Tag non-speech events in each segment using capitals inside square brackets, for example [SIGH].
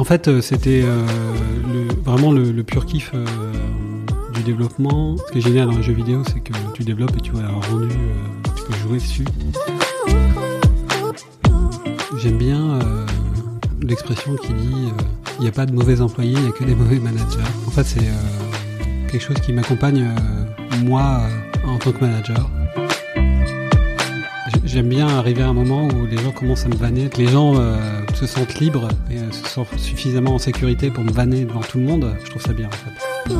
En fait, euh, c'était euh, vraiment le, pur kiff euh, du développement. Ce qui est génial dans les jeux vidéo, c'est que tu développes et tu vois un rendu, tu peux jouer dessus. J'aime bien l'expression qui dit il n'y a pas de mauvais employés, il n'y a que des mauvais managers. En fait, c'est quelque chose qui m'accompagne moi tant que manager. J'aime bien arriver à un moment où les gens commencent à me vanner, que les gens euh, se sentent libres et euh, se sentent suffisamment en sécurité pour me vanner devant tout le monde. Je trouve ça bien en fait.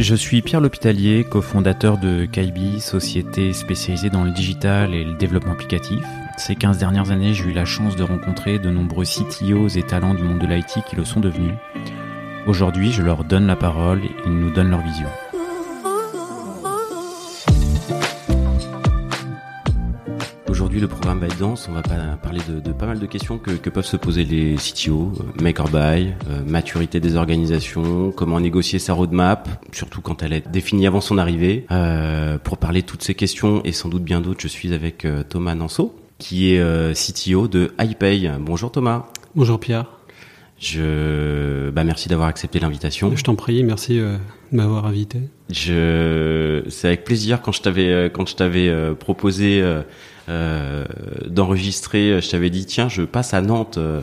Je suis Pierre L'Hôpitalier, cofondateur de Kaibi, société spécialisée dans le digital et le développement applicatif. Ces 15 dernières années, j'ai eu la chance de rencontrer de nombreux CTOs et talents du monde de l'IT qui le sont devenus. Aujourd'hui, je leur donne la parole et ils nous donnent leur vision. Aujourd'hui, le programme Byte Dance, on va parler de, de pas mal de questions que, que peuvent se poser les CTO, euh, make or buy, euh, maturité des organisations, comment négocier sa roadmap, surtout quand elle est définie avant son arrivée. Euh, pour parler de toutes ces questions et sans doute bien d'autres, je suis avec euh, Thomas Nanceau, qui est CTO de iPay. Bonjour Thomas. Bonjour Pierre, Je, bah merci d'avoir accepté l'invitation. je t'en prie, merci euh, de m'avoir invité. Je, c'est avec plaisir quand je t'avais quand je t'avais euh, proposé euh, d'enregistrer, euh, je t'avais dit tiens je passe à Nantes euh,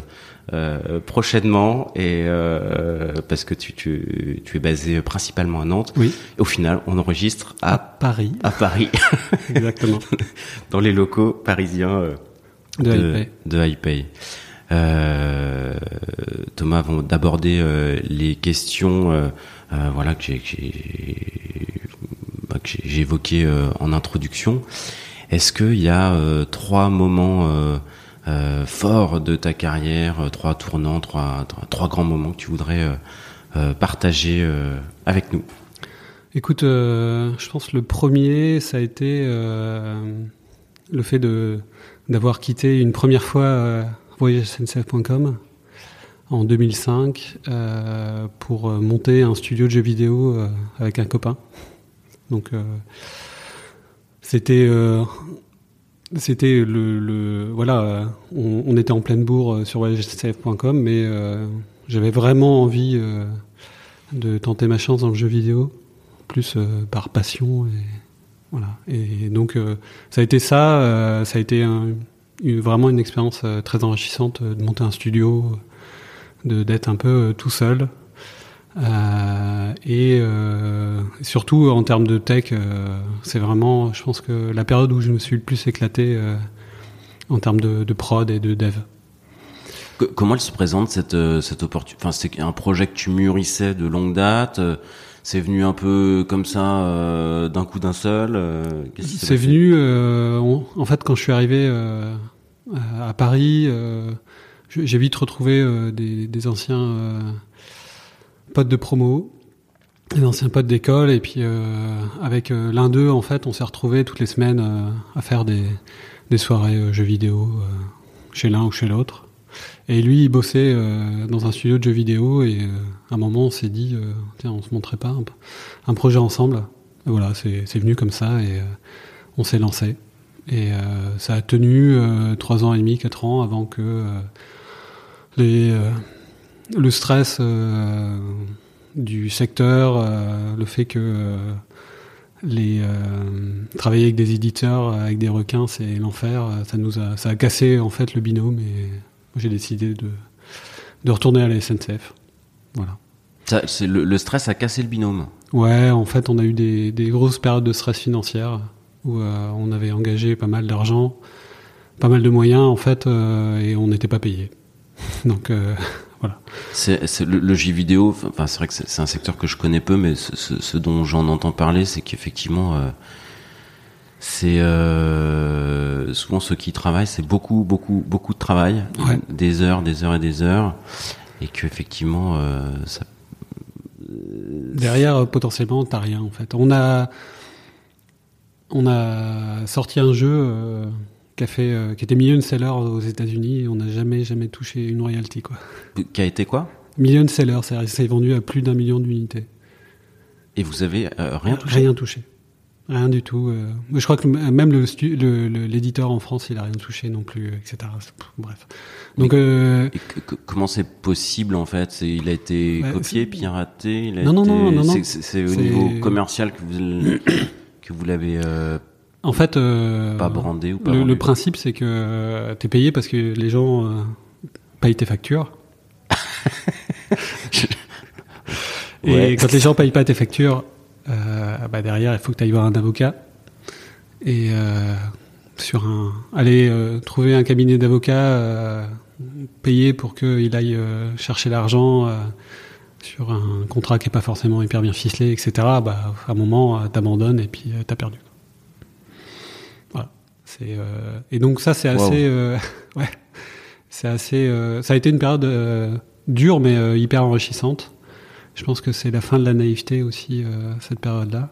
euh, prochainement et euh, parce que tu, tu tu es basé principalement à Nantes. Oui, Et au final on enregistre à à Paris, à Paris [LAUGHS] exactement, [LAUGHS] dans les locaux parisiens euh, de iPay. de iPay. Euh, Thomas, avant d'aborder euh, les questions, euh, euh, voilà que j'ai bah, évoquées euh, en introduction. Est-ce qu'il y a euh, trois moments euh, euh, forts de ta carrière, trois tournants, trois, grands moments que tu voudrais partager avec nous? Écoute, je pense le premier, ça a été le fait de d'avoir quitté une première fois voyagesncf.com en 2005 euh, pour monter un studio de jeux vidéo avec un copain. Donc c'était euh, c'était le, le voilà, euh, on, était en pleine bourre euh, sur voyagesncf.com, mais j'avais vraiment envie de tenter ma chance dans le jeu vidéo plus par passion et voilà. Et donc ça a été ça ça a été vraiment une expérience très enrichissante de monter un studio d'être un peu tout seul et euh, surtout en termes de tech euh, c'est vraiment je pense que la période où je me suis le plus éclaté euh, en termes de, de prod et de dev Que- Comment elle se présente cette cette opportunité Enfin, c'est un projet que tu mûrissais de longue date. C'est venu un peu comme ça d'un coup d'un seul. C'est venu, en, fait, quand je suis arrivé à Paris, j'ai vite retrouvé des, des anciens potes de promo, des anciens potes d'école, et puis euh, avec euh, l'un d'eux, en fait, on s'est retrouvés toutes les semaines euh, à faire des, des soirées euh, jeux vidéo chez l'un ou chez l'autre. Et lui, il bossait dans un studio de jeux vidéo, et à un moment, on s'est dit, tiens, on se montrait pas un, projet ensemble. Et voilà, c'est venu comme ça, et on s'est lancé. Et ça a tenu trois ans et demi, quatre ans avant que le stress du secteur, euh, le fait que euh, les euh, travailler avec des éditeurs, avec des requins, c'est l'enfer. Ça nous a, ça a cassé en fait le binôme et j'ai décidé de, de retourner à la SNCF. Voilà. Ça, c'est le, le stress a cassé le binôme. Ouais, en fait, on a eu des, des grosses périodes de stress financière où on avait engagé pas mal d'argent, pas mal de moyens en fait, et on n'était pas payé. Donc [LAUGHS] voilà. C'est le, le jeu vidéo. Enfin, c'est vrai que c'est un secteur que je connais peu, mais ce, ce- ce dont j'en entends parler, c'est qu'effectivement, euh, c'est euh, souvent ceux qui travaillent, c'est beaucoup, beaucoup, beaucoup de travail, Ouais. des heures, des heures et des heures, et que effectivement, euh, ça Derrière, euh, potentiellement, t'as rien en fait. On a on a sorti un jeu euh, qui a fait, euh, qui était million seller aux États-Unis et on n'a jamais jamais touché une royalty quoi. qui a été quoi? Million seller, c'est c'est vendu à plus d'un million d'unités. Et vous avez euh, rien touché? Rien touché. Rien du tout. euh. Je crois que même le stu- le- le- l'éditeur en France, il a rien touché non plus, etc. Bref. Donc, euh, Et que- que- comment c'est possible en fait? C'est- Il a été Ouais, copié, c'est- piraté il a Non, non, été- non, non, non. c'est- C'est c'est au niveau commercial que vous que vous l'avez euh, en fait, euh, pas brandé ou pas le, principe, c'est que euh, t'es payé parce que les gens euh, payent tes factures. [LAUGHS] Et Ouais. quand les gens payent pas tes factures, euh, bah derrière, il faut que tu ailles voir un avocat. Et sur un, aller trouver un cabinet d'avocats payé pour qu'il aille chercher l'argent sur un contrat qui est pas forcément hyper bien ficelé, etc. Bah, à un moment, t'abandonnes et puis t'as perdu. C'est euh, et donc ça, c'est assez, euh, [LAUGHS] ouais, c'est assez. euh, ça a été une période dure mais hyper enrichissante. Je pense que c'est la fin de la naïveté aussi, cette période-là.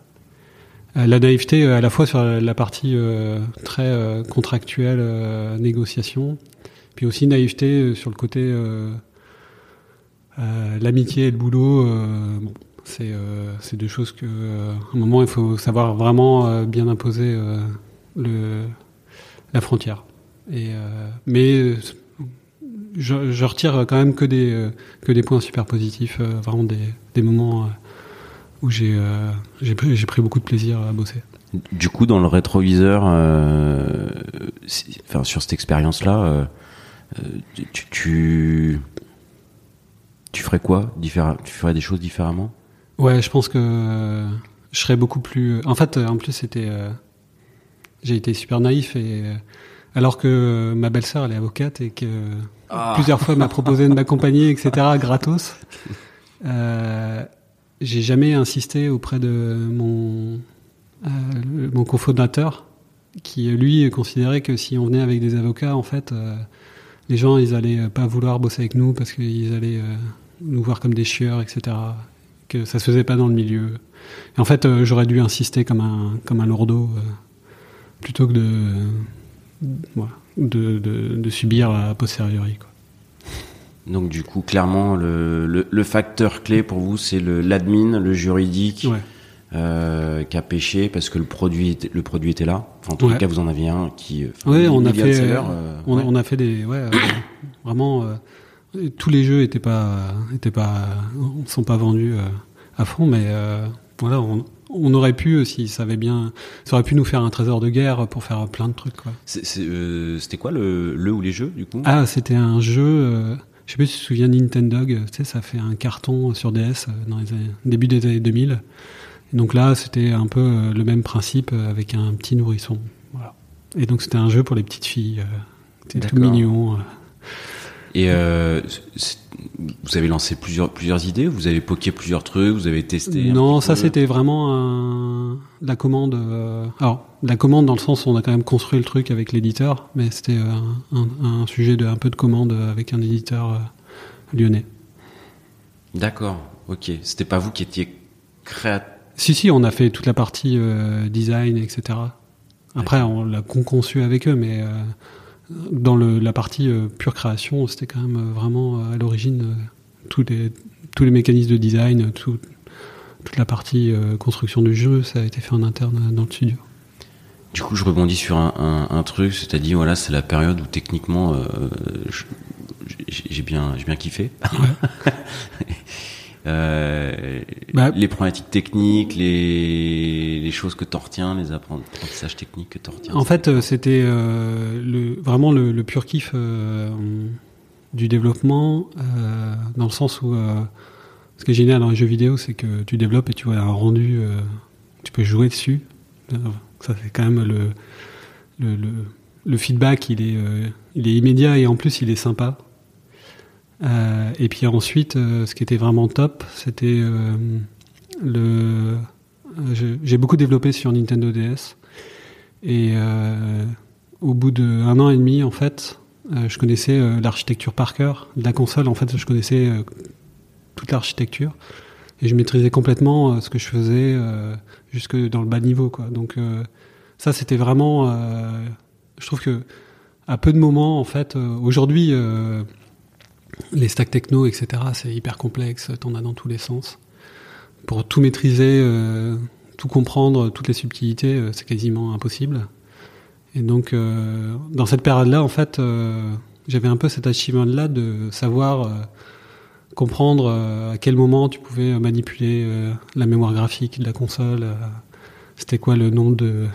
Euh, la naïveté à la fois sur la partie euh, très euh, contractuelle, euh, négociation, puis aussi naïveté sur le côté l'amitié et le boulot. bon, c'est deux choses que, à un moment, il faut savoir vraiment bien imposer le, la frontière. Et, euh, mais euh, je, je retire quand même que des, euh, que des points super positifs, vraiment des, des moments où j'ai pris, beaucoup de plaisir à bosser. Du coup, dans le rétroviseur, euh, enfin, sur cette expérience-là, euh, tu, tu, tu ferais quoi différem- Tu ferais des choses différemment? Ouais, je pense que euh, je serais beaucoup plus. En fait, en plus, c'était. J'ai été super naïf et. euh, Alors que ma belle-sœur, elle est avocate et que Ah. plusieurs fois m'a proposé de m'accompagner, etc., [LAUGHS] gratos. Euh, j'ai jamais insisté auprès de mon, euh, mon cofondateur, qui lui considérait que si on venait avec des avocats, en fait, euh, les gens, ils allaient pas vouloir bosser avec nous parce qu'ils allaient nous voir comme des chieurs, etc. Que ça se faisait pas dans le milieu. Et en fait, j'aurais dû insister comme un, comme un lourdeau, plutôt que de, de, de, de subir a posteriori. Quoi. Donc, du coup, clairement, le, le, le facteur clé pour vous, c'est l'admin, le juridique, Ouais. euh, qui a pêché parce que le produit, était, le produit était là. Enfin, en tout Ouais. cas, vous en aviez un qui. enfin, Ouais, on a fait, seller, euh, euh, on, ouais. on a fait des, ouais, euh, vraiment, euh, tous les jeux étaient pas, étaient pas, sont pas vendus euh, à fond, mais euh, voilà, on, on aurait pu, euh, si ça avait bien, ça aurait pu nous faire un trésor de guerre pour faire plein de trucs, quoi. Euh, C'était quoi le, le ou les jeux, du coup? Ah, c'était un jeu, euh, je sais pas si tu te souviens Nintendo, tu sais, ça fait un carton sur DS euh, dans les années- début des années 2000. Et donc là, c'était un peu le même principe avec un petit nourrisson. Voilà. Et donc c'était un jeu pour les petites filles. C'était tout mignon. Et euh, vous avez lancé plusieurs, plusieurs idées, vous avez poké plusieurs trucs, vous avez testé. Non, ça c'était vraiment un- la commande. euh, Alors, la commande dans le sens où on a quand même construit le truc avec l'éditeur, mais c'était euh, un, un- un sujet de un peu de commande avec un éditeur euh, lyonnais. D'accord, ok. C'était pas vous qui étiez créateur. Si, si, on a fait toute la partie design, etc. Après, on l'a con- conçu avec eux, mais dans le, la partie euh, pure création, c'était quand même euh, vraiment euh, à l'origine tous les tous les mécanismes de design, tout- toute la partie construction du jeu, ça a été fait en interne dans le studio. Du coup, je rebondis sur un, un, un truc, c'est-à-dire voilà, c'est la période où techniquement, j'ai bien, j'ai bien kiffé. [LAUGHS] Euh, Bah, les problématiques techniques, les, les choses que t'en retiens, les apprentissages techniques que t'en retiens. En fait, euh, c'était euh, le, vraiment le, le pur kiff euh, du développement, dans le sens où ce qui est génial dans les jeux vidéo, c'est que tu développes et tu vois un rendu, tu peux jouer dessus. Ça, c'est quand même le, le, le, le feedback, il est, il est immédiat et en plus, il est sympa. Euh, et puis ensuite, euh, ce qui était vraiment top, c'était euh, le. J'ai beaucoup développé sur Nintendo DS. Et au bout d'un an et demi, en fait, je connaissais l'architecture par cœur. De la console, en fait, je connaissais toute l'architecture. Et je maîtrisais complètement ce que je faisais jusque dans le bas niveau. Donc ça, c'était vraiment... je trouve que à peu de moments, en fait, aujourd'hui, les stacks techno, etc., c'est hyper complexe. T'en as dans tous les sens. Pour tout maîtriser, euh, tout comprendre, toutes les subtilités, c'est quasiment impossible. Et donc, dans cette période-là, en fait, j'avais un peu cet achievement-là de savoir comprendre à quel moment tu pouvais manipuler la mémoire graphique de la console, c'était quoi le nombre de,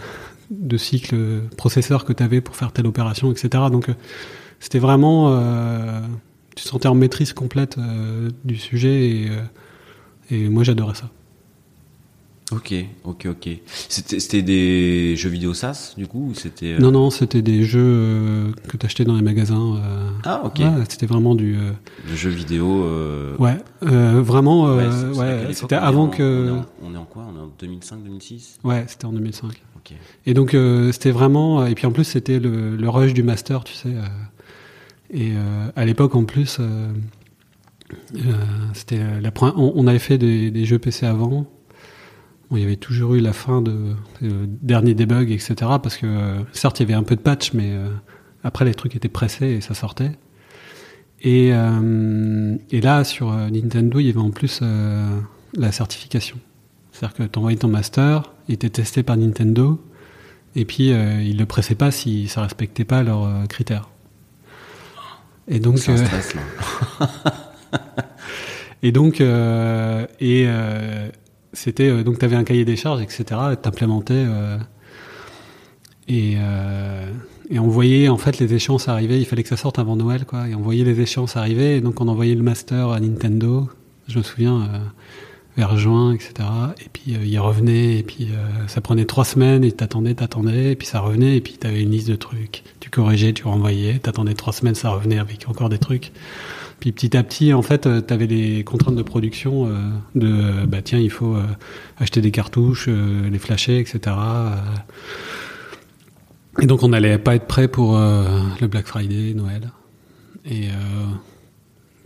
de cycles processeurs que tu avais pour faire telle opération, etc. Donc c'était vraiment tu te sentais en maîtrise complète euh, du sujet et, euh, et moi j'adorais ça. Ok, ok, ok. C'était des jeux vidéo SAS du coup c'était euh, Non, non, c'était des jeux que tu achetais dans les magasins. ah, ok. c'était vraiment du. Le jeu vidéo. Ouais, vraiment. Ouais, c'était avant que. On est, en, quoi? On est en 2005-2006 Ouais, c'était en 2005. Ok. Et donc c'était vraiment. Et puis en plus c'était le, le, rush du master, tu sais. Et euh, à l'époque, en plus, euh, euh, c'était la on, on, avait fait des, jeux PC avant. Il y avait toujours eu la fin de, dernier debug, etc. Parce que certes, il y avait un peu de patch, mais après les trucs étaient pressés et ça sortait. Et, et là, sur Nintendo, il y avait en plus la certification. C'est-à-dire que tu envoyais ton master, il était testé par Nintendo, et puis ils le pressaient pas si ça respectait pas leurs critères. Et donc, un euh, stress, là. [LAUGHS] et donc, euh, et euh, c'était euh, donc tu avais un cahier des charges, etc. T'implémentais et et on voyait en fait les échéances arriver. Il fallait que ça sorte avant Noël, quoi. Et on voyait les échéances arriver. Et donc on envoyait le master à Nintendo. Je me souviens vers juin, etc. Et puis euh, il revenait, et puis euh, ça prenait trois semaines, et t'attendais, t'attendais, et puis ça revenait, et puis t'avais une liste de trucs. Tu corrigeais, tu renvoyais, t'attendais trois semaines, ça revenait avec encore des trucs. Puis petit à petit, en fait, euh, t'avais les contraintes de production de, bah tiens, il faut acheter des cartouches, les flasher, etc. Et donc on n'allait pas être prêt pour le Black Friday, Noël. Et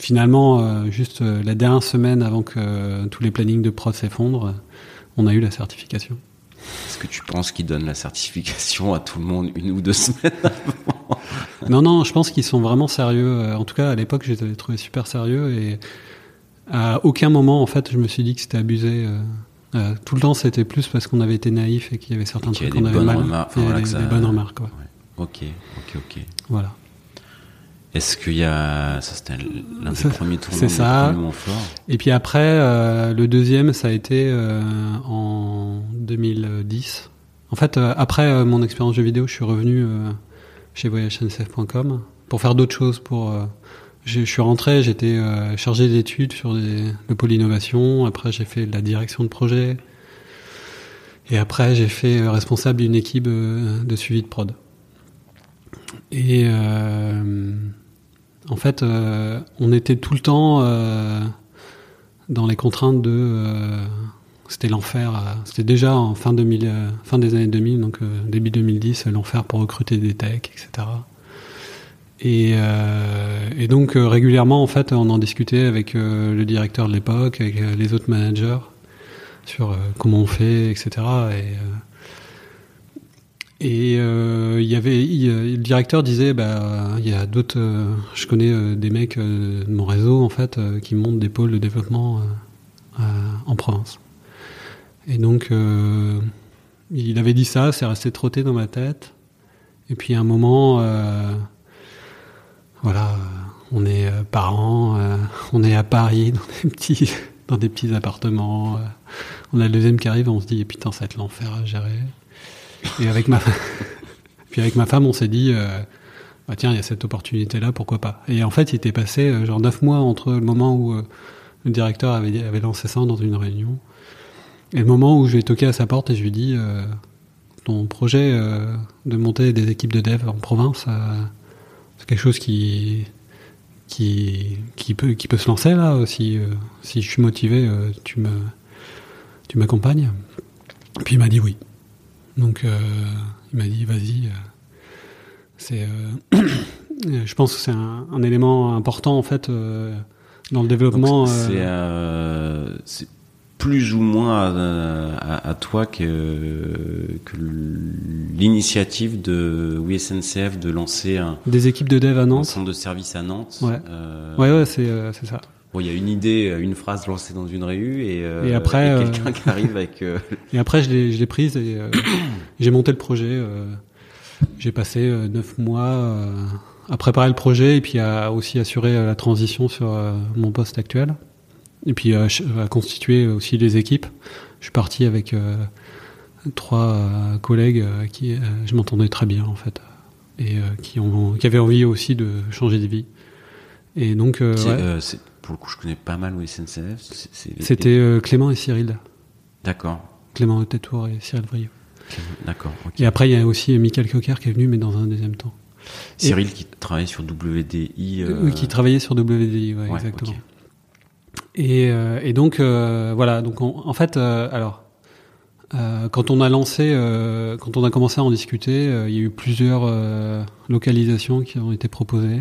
finalement, euh, juste euh, la dernière semaine avant que euh, tous les plannings de prod s'effondrent, on a eu la certification. Est-ce que tu penses qu'ils donnent la certification à tout le monde une ou deux [LAUGHS] semaines avant? Non, non, je pense qu'ils sont vraiment sérieux. En tout cas, à l'époque, je les avais trouvés super sérieux et à aucun moment, en fait, je me suis dit que c'était abusé. tout le temps, c'était plus parce qu'on avait été naïf et qu'il y avait certains trucs qu'on avait mal. Remarques, des, bonnes remarques. Ok, ok, ok. Voilà. Est-ce qu'il y a ça c'était l'un des premiers tournois C'est ça. Et puis après euh, le deuxième ça a été euh, en 2010. En fait euh, après mon expérience de vidéo, je suis revenu chez voyagesnsf.com pour faire d'autres choses pour je, suis rentré, j'étais chargé d'études sur le pôle innovation, après j'ai fait la direction de projet. Et après j'ai fait responsable d'une équipe de suivi de prod. Et en fait, euh, on était tout le temps euh, dans les contraintes de. Euh, c'était l'enfer. c'était déjà en fin, 2000, fin des années 2000, donc début 2010, l'enfer pour recruter des techs, etc. Et, et donc régulièrement, en fait, on en discutait avec le directeur de l'époque, avec les autres managers sur comment on fait, etc. Et et euh, il y avait, le directeur disait, bah, il y a d'autres, euh, je connais euh, des mecs de mon réseau en fait qui montent des pôles de développement en province. Et donc, il avait dit ça, c'est resté trotté dans ma tête. Et puis à un moment, voilà, on est parents, on est à Paris dans des petits, [LAUGHS] dans des petits appartements. on a le deuxième qui arrive, on se dit, putain, ça va être l'enfer à gérer. Et avec ma, [LAUGHS] puis avec ma femme, on s'est dit, euh, bah tiens, il y a cette opportunité-là, pourquoi pas. Et en fait, il était passé euh, genre neuf mois entre le moment où euh, le directeur avait, lancé ça dans une réunion et le moment où je vais toquer à sa porte et je lui dis, ton projet de monter des équipes de dev en province, c'est quelque chose qui qui, peut, qui peut se lancer là si, si je suis motivé tu me tu m'accompagnes puis il m'a dit oui donc euh, il m'a dit vas-y. Euh, c'est, euh, [CLEARS THROAT] je pense que c'est un, un, élément important en fait dans le développement. C'est, plus ou moins à, à, toi que, que l'initiative de oui de lancer un des équipes de dev à Nantes, un centre de service à Nantes. Ouais, ouais, ouais, c'est, c'est ça. Bon, il y a une idée, une phrase lancée dans une réu et, euh, Et après, euh, quelqu'un qui arrive avec. euh, [LAUGHS] Et après, je l'ai, je l'ai prise et euh, [COUGHS] j'ai monté le projet. euh, j'ai passé euh, neuf mois euh, à préparer le projet et puis à aussi assurer euh, la transition sur euh, mon poste actuel. Et puis à, à constituer aussi les équipes. Je suis parti avec euh, trois euh, collègues euh, qui euh, je m'entendais très bien en fait et euh, qui ont qui avaient envie aussi de changer de vie. Et donc euh, c'est, ouais, euh, c'est- pour le coup, je connais pas mal au SNCF. C'était euh, Clément et Cyril. D'accord. Clément Tétour et Cyril Vrieux. D'accord. Et après, il y a aussi Michael Cocker qui est venu, mais dans un deuxième temps. Cyril qui travaille sur WDI. euh, Oui, qui travaillait sur WDI, ouais, ouais, exactement. Et, euh, et donc, euh, voilà. Donc, on- en fait, euh, alors, euh, quand on a lancé, euh, quand on a commencé à en discuter, euh, il y a eu plusieurs euh, localisations qui ont été proposées.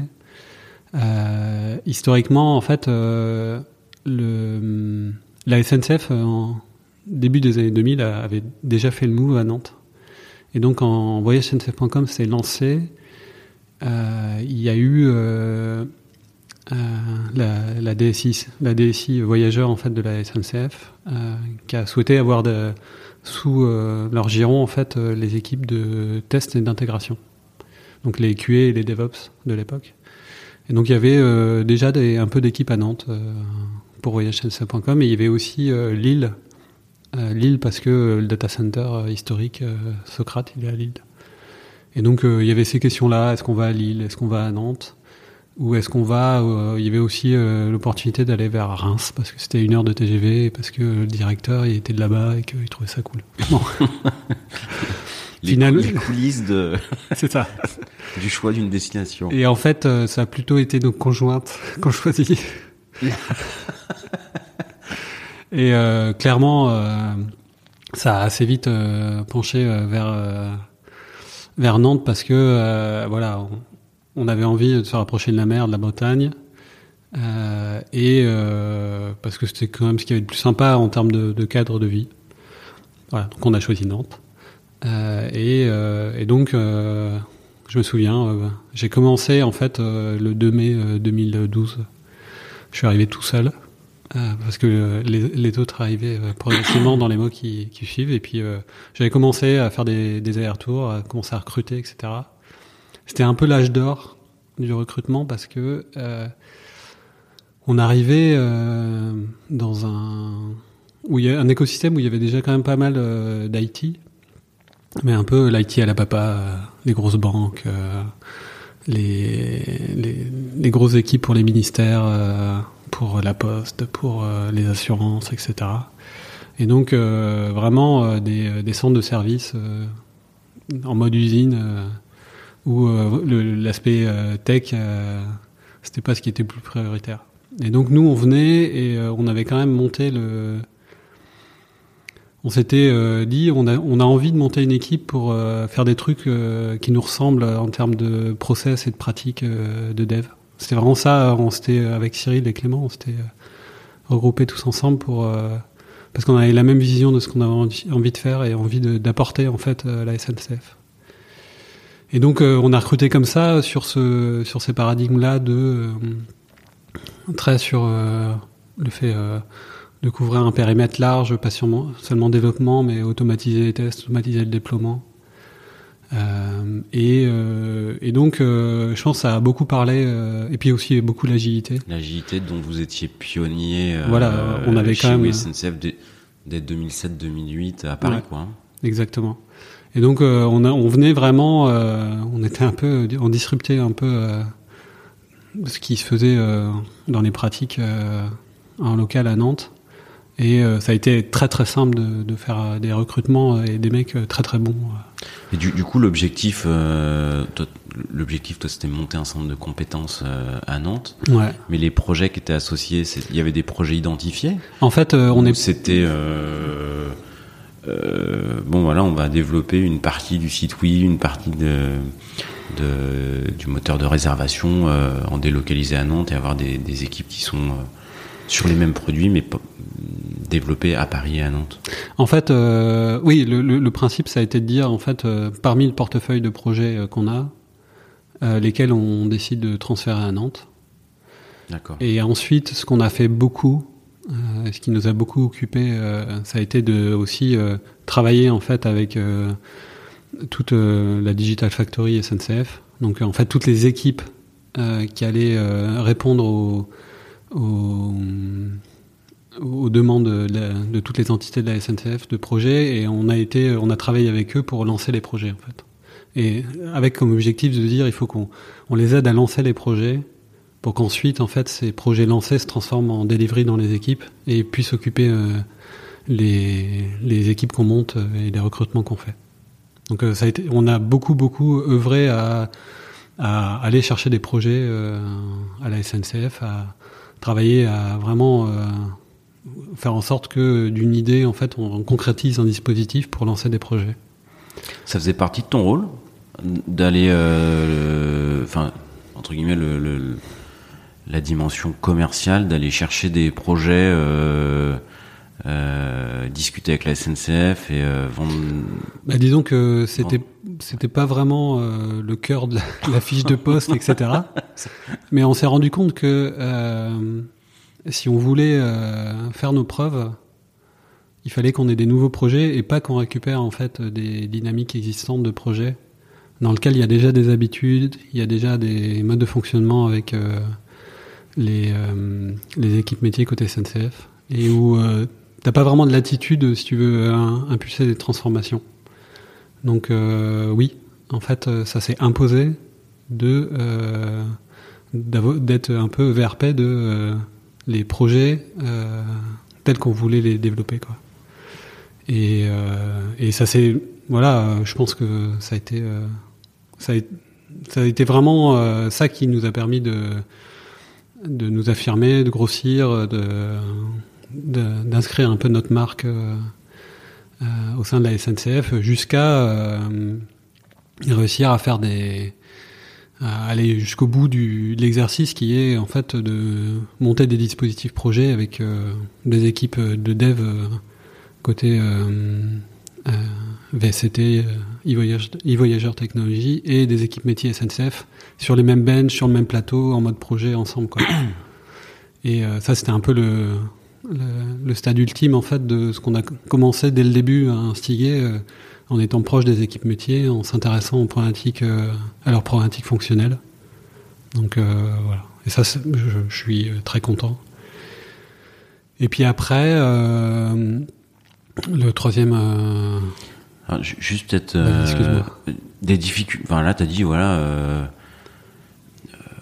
Euh, historiquement, en fait, euh, le, la SNCF, euh, en début des années 2000, a- avait déjà fait le move à Nantes. Et donc, en voyagesncf.com s'est lancé. Euh, il y a eu euh, la, la DSI, la DSI voyageur en fait de la SNCF, qui a souhaité avoir de, sous leur giron en fait les équipes de test et d'intégration, donc les QA et les DevOps de l'époque. Et donc il y avait euh, déjà un peu d'équipes à Nantes euh, pour voyagesncf.com et il y avait aussi euh, Lille, Lille parce que le data center historique Socrate il est à Lille. Et donc il y avait ces questions-là. Est-ce qu'on va à Lille, est-ce qu'on va à Nantes? Ou est-ce qu'on va Il y avait aussi l'opportunité d'aller vers Reims parce que c'était une heure de TGV et parce que le directeur il était de là-bas et qu'il trouvait ça cool. Bon, [LAUGHS] Les, Final- cou- les coulisses de, [LAUGHS] c'est ça. du choix d'une destination. Et en fait, euh, ça a plutôt été nos conjointes [LAUGHS] qu'on choisit. et euh, clairement, euh, ça a assez vite euh, penché euh, vers vers Nantes parce que euh, voilà, on, on avait envie de se rapprocher de la mer, de la Bretagne. Euh, et euh, parce que c'était quand même ce qui avait de plus sympa en termes de, de cadre de vie. Voilà, donc on a choisi Nantes. Euh, et, euh, et donc, euh, je me souviens, j'ai commencé en fait le 2 mai euh, 2012. Je suis arrivé tout seul euh, parce que les, autres arrivaient progressivement dans les mois qui, qui suivent. Et puis j'avais commencé à faire des, des allers-retours, à commencer à recruter, etc. C'était un peu l'âge d'or du recrutement parce que on arrivait dans un où il y a un écosystème où il y avait déjà quand même pas mal d'IT, mais un peu l'IT à la papa, euh, les grosses banques, euh, les, les, les grosses équipes pour les ministères, euh, pour la poste, pour les assurances, etc. Et donc vraiment des, des centres de services en mode usine où l'aspect tech c'était pas ce qui était plus prioritaire. Et donc nous on venait et on avait quand même monté le on s'était euh, dit on a on a envie de monter une équipe pour euh, faire des trucs euh, qui nous ressemblent en termes de process et de pratique euh, de dev. C'était vraiment ça, on s'était avec Cyril et Clément, on s'était euh, regroupés tous ensemble pour euh, parce qu'on avait la même vision de ce qu'on avait envie de faire et envie d'apporter en fait la SNCF. Et donc euh, on a recruté comme ça sur ce sur ces paradigmes là de euh, très sur euh, le fait euh, de couvrir un périmètre large, pas seulement, seulement développement, mais automatiser les tests, automatiser le déploiement. Euh, et, euh, et donc, euh, je pense que ça a beaucoup parlé, euh, et puis aussi beaucoup l'agilité. L'agilité dont vous étiez pionnier. euh, Voilà, on avait chez quand même- SNCF dès, dès 2007-2008 à Paris, Ouais. quoi. hein. Exactement. Et donc, euh, on, a, on venait vraiment, euh, on était un peu, on disruptait un peu euh, ce qui se faisait euh, dans les pratiques euh, en local à Nantes. Et euh, ça a été très très simple de, de faire euh, des recrutements et des mecs euh, très très bons. Et du, du coup, l'objectif, euh, l'objectif, toi, c'était monter un centre de compétences euh, à Nantes. Ouais. Mais les projets qui étaient associés, il y avait des projets identifiés? En fait, euh, on est C'était euh, euh, bon, voilà, on va développer une partie du site oui, une partie de, de du moteur de réservation euh, en délocalisé à Nantes et avoir des, des équipes qui sont euh, sur les mêmes produits, mais pas- développés à Paris et à Nantes. En fait, euh, oui, le, le- le principe, ça a été de dire, en fait, euh, parmi le portefeuille de projets euh, qu'on a, lesquels on décide de transférer à Nantes. D'accord. Et ensuite, ce qu'on a fait beaucoup, ce qui nous a beaucoup occupé, ça a été de aussi travailler en fait avec toute la Digital Factory SNCF. Donc en fait toutes les équipes qui allaient répondre aux, aux, aux demandes de, de toutes les entités de la SNCF de projets et on a été, on a travaillé avec eux pour lancer les projets en fait. Et avec comme objectif de dire il faut qu'on on les aide à lancer les projets pour qu'ensuite, en fait, ces projets lancés se transforment en delivery dans les équipes et puissent occuper euh, les, les équipes qu'on monte euh, et les recrutements qu'on fait. Donc, euh, ça a été, on a beaucoup, beaucoup œuvré à, à aller chercher des projets euh, à la SNCF, à travailler à vraiment euh, faire en sorte que d'une idée, en fait, on concrétise un dispositif pour lancer des projets. Ça faisait partie de ton rôle d'aller, euh, enfin, entre guillemets, le, le- la dimension commerciale, d'aller chercher des projets, euh, euh, discuter avec la SNCF et vendre. Bah, disons que c'était c'était pas vraiment le cœur de la, [LAUGHS] la fiche de poste, etc. Mais on s'est rendu compte que si on voulait euh, faire nos preuves, il fallait qu'on ait des nouveaux projets et pas qu'on récupère en fait des dynamiques existantes de projets dans lesquels il y a déjà des habitudes, il y a déjà des modes de fonctionnement avec euh, les, euh, les équipes métiers côté SNCF et où t'as pas vraiment de latitude si tu veux impulser des transformations. Donc oui, en fait, ça s'est imposé d'être un peu VRP de les projets euh, tels qu'on voulait les développer quoi. Et, euh, et ça c'est voilà, euh, je pense que ça a été euh, ça, a, ça a été vraiment euh, ça qui nous a permis de de nous affirmer, de grossir, de d'inscrire un peu notre marque au sein de la SNCF jusqu'à réussir à faire des à aller jusqu'au bout du, de l'exercice qui est en fait de monter des dispositifs projets avec euh, des équipes de dev euh, côté euh, euh, e-voyage- e-voyageur technologie et des équipes métiers SNCF sur les mêmes benches, sur le même plateau, en mode projet ensemble. Quoi. [CLEARS THROAT] Et ça, c'était un peu le, le, le stade ultime en fait de ce qu'on a commencé dès le début à instiguer en étant proche des équipes métiers, en s'intéressant aux problématiques, euh, à leurs problématiques fonctionnelles. Donc euh, voilà. Et ça, je, je suis euh, très content. Et puis après, le troisième. Ah, ju- juste peut-être euh, des difficultés. Enfin là, t'as dit voilà. euh,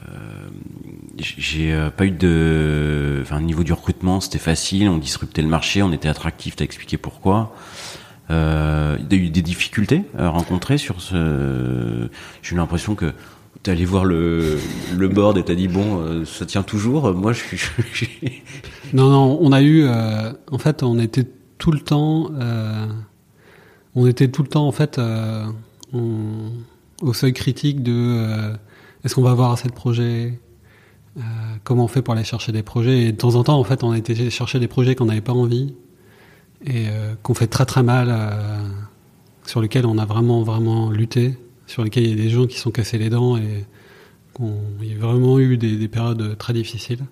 euh, j'ai pas eu de. Enfin, au niveau du recrutement, c'était facile. On disruptait le marché, on était attractif. T'as expliqué pourquoi. Euh, il y a eu des difficultés à rencontrer sur ce. J'ai eu l'impression que t'es allé voir le, board et t'as dit bon, euh, ça tient toujours. Moi, je Non, non, on a eu. euh, en fait, on était tout le temps. euh, on était tout le temps, en fait, au seuil critique de est-ce qu'on va avoir assez de projets Comment on fait pour aller chercher des projets Et de temps en temps, en fait, on été chercher des projets qu'on n'avait pas envie et euh, qu'on fait très très mal, euh, sur lesquels on a vraiment vraiment lutté, sur lesquels il y a des gens qui sont cassés les dents et il y a vraiment eu des, des périodes très difficiles.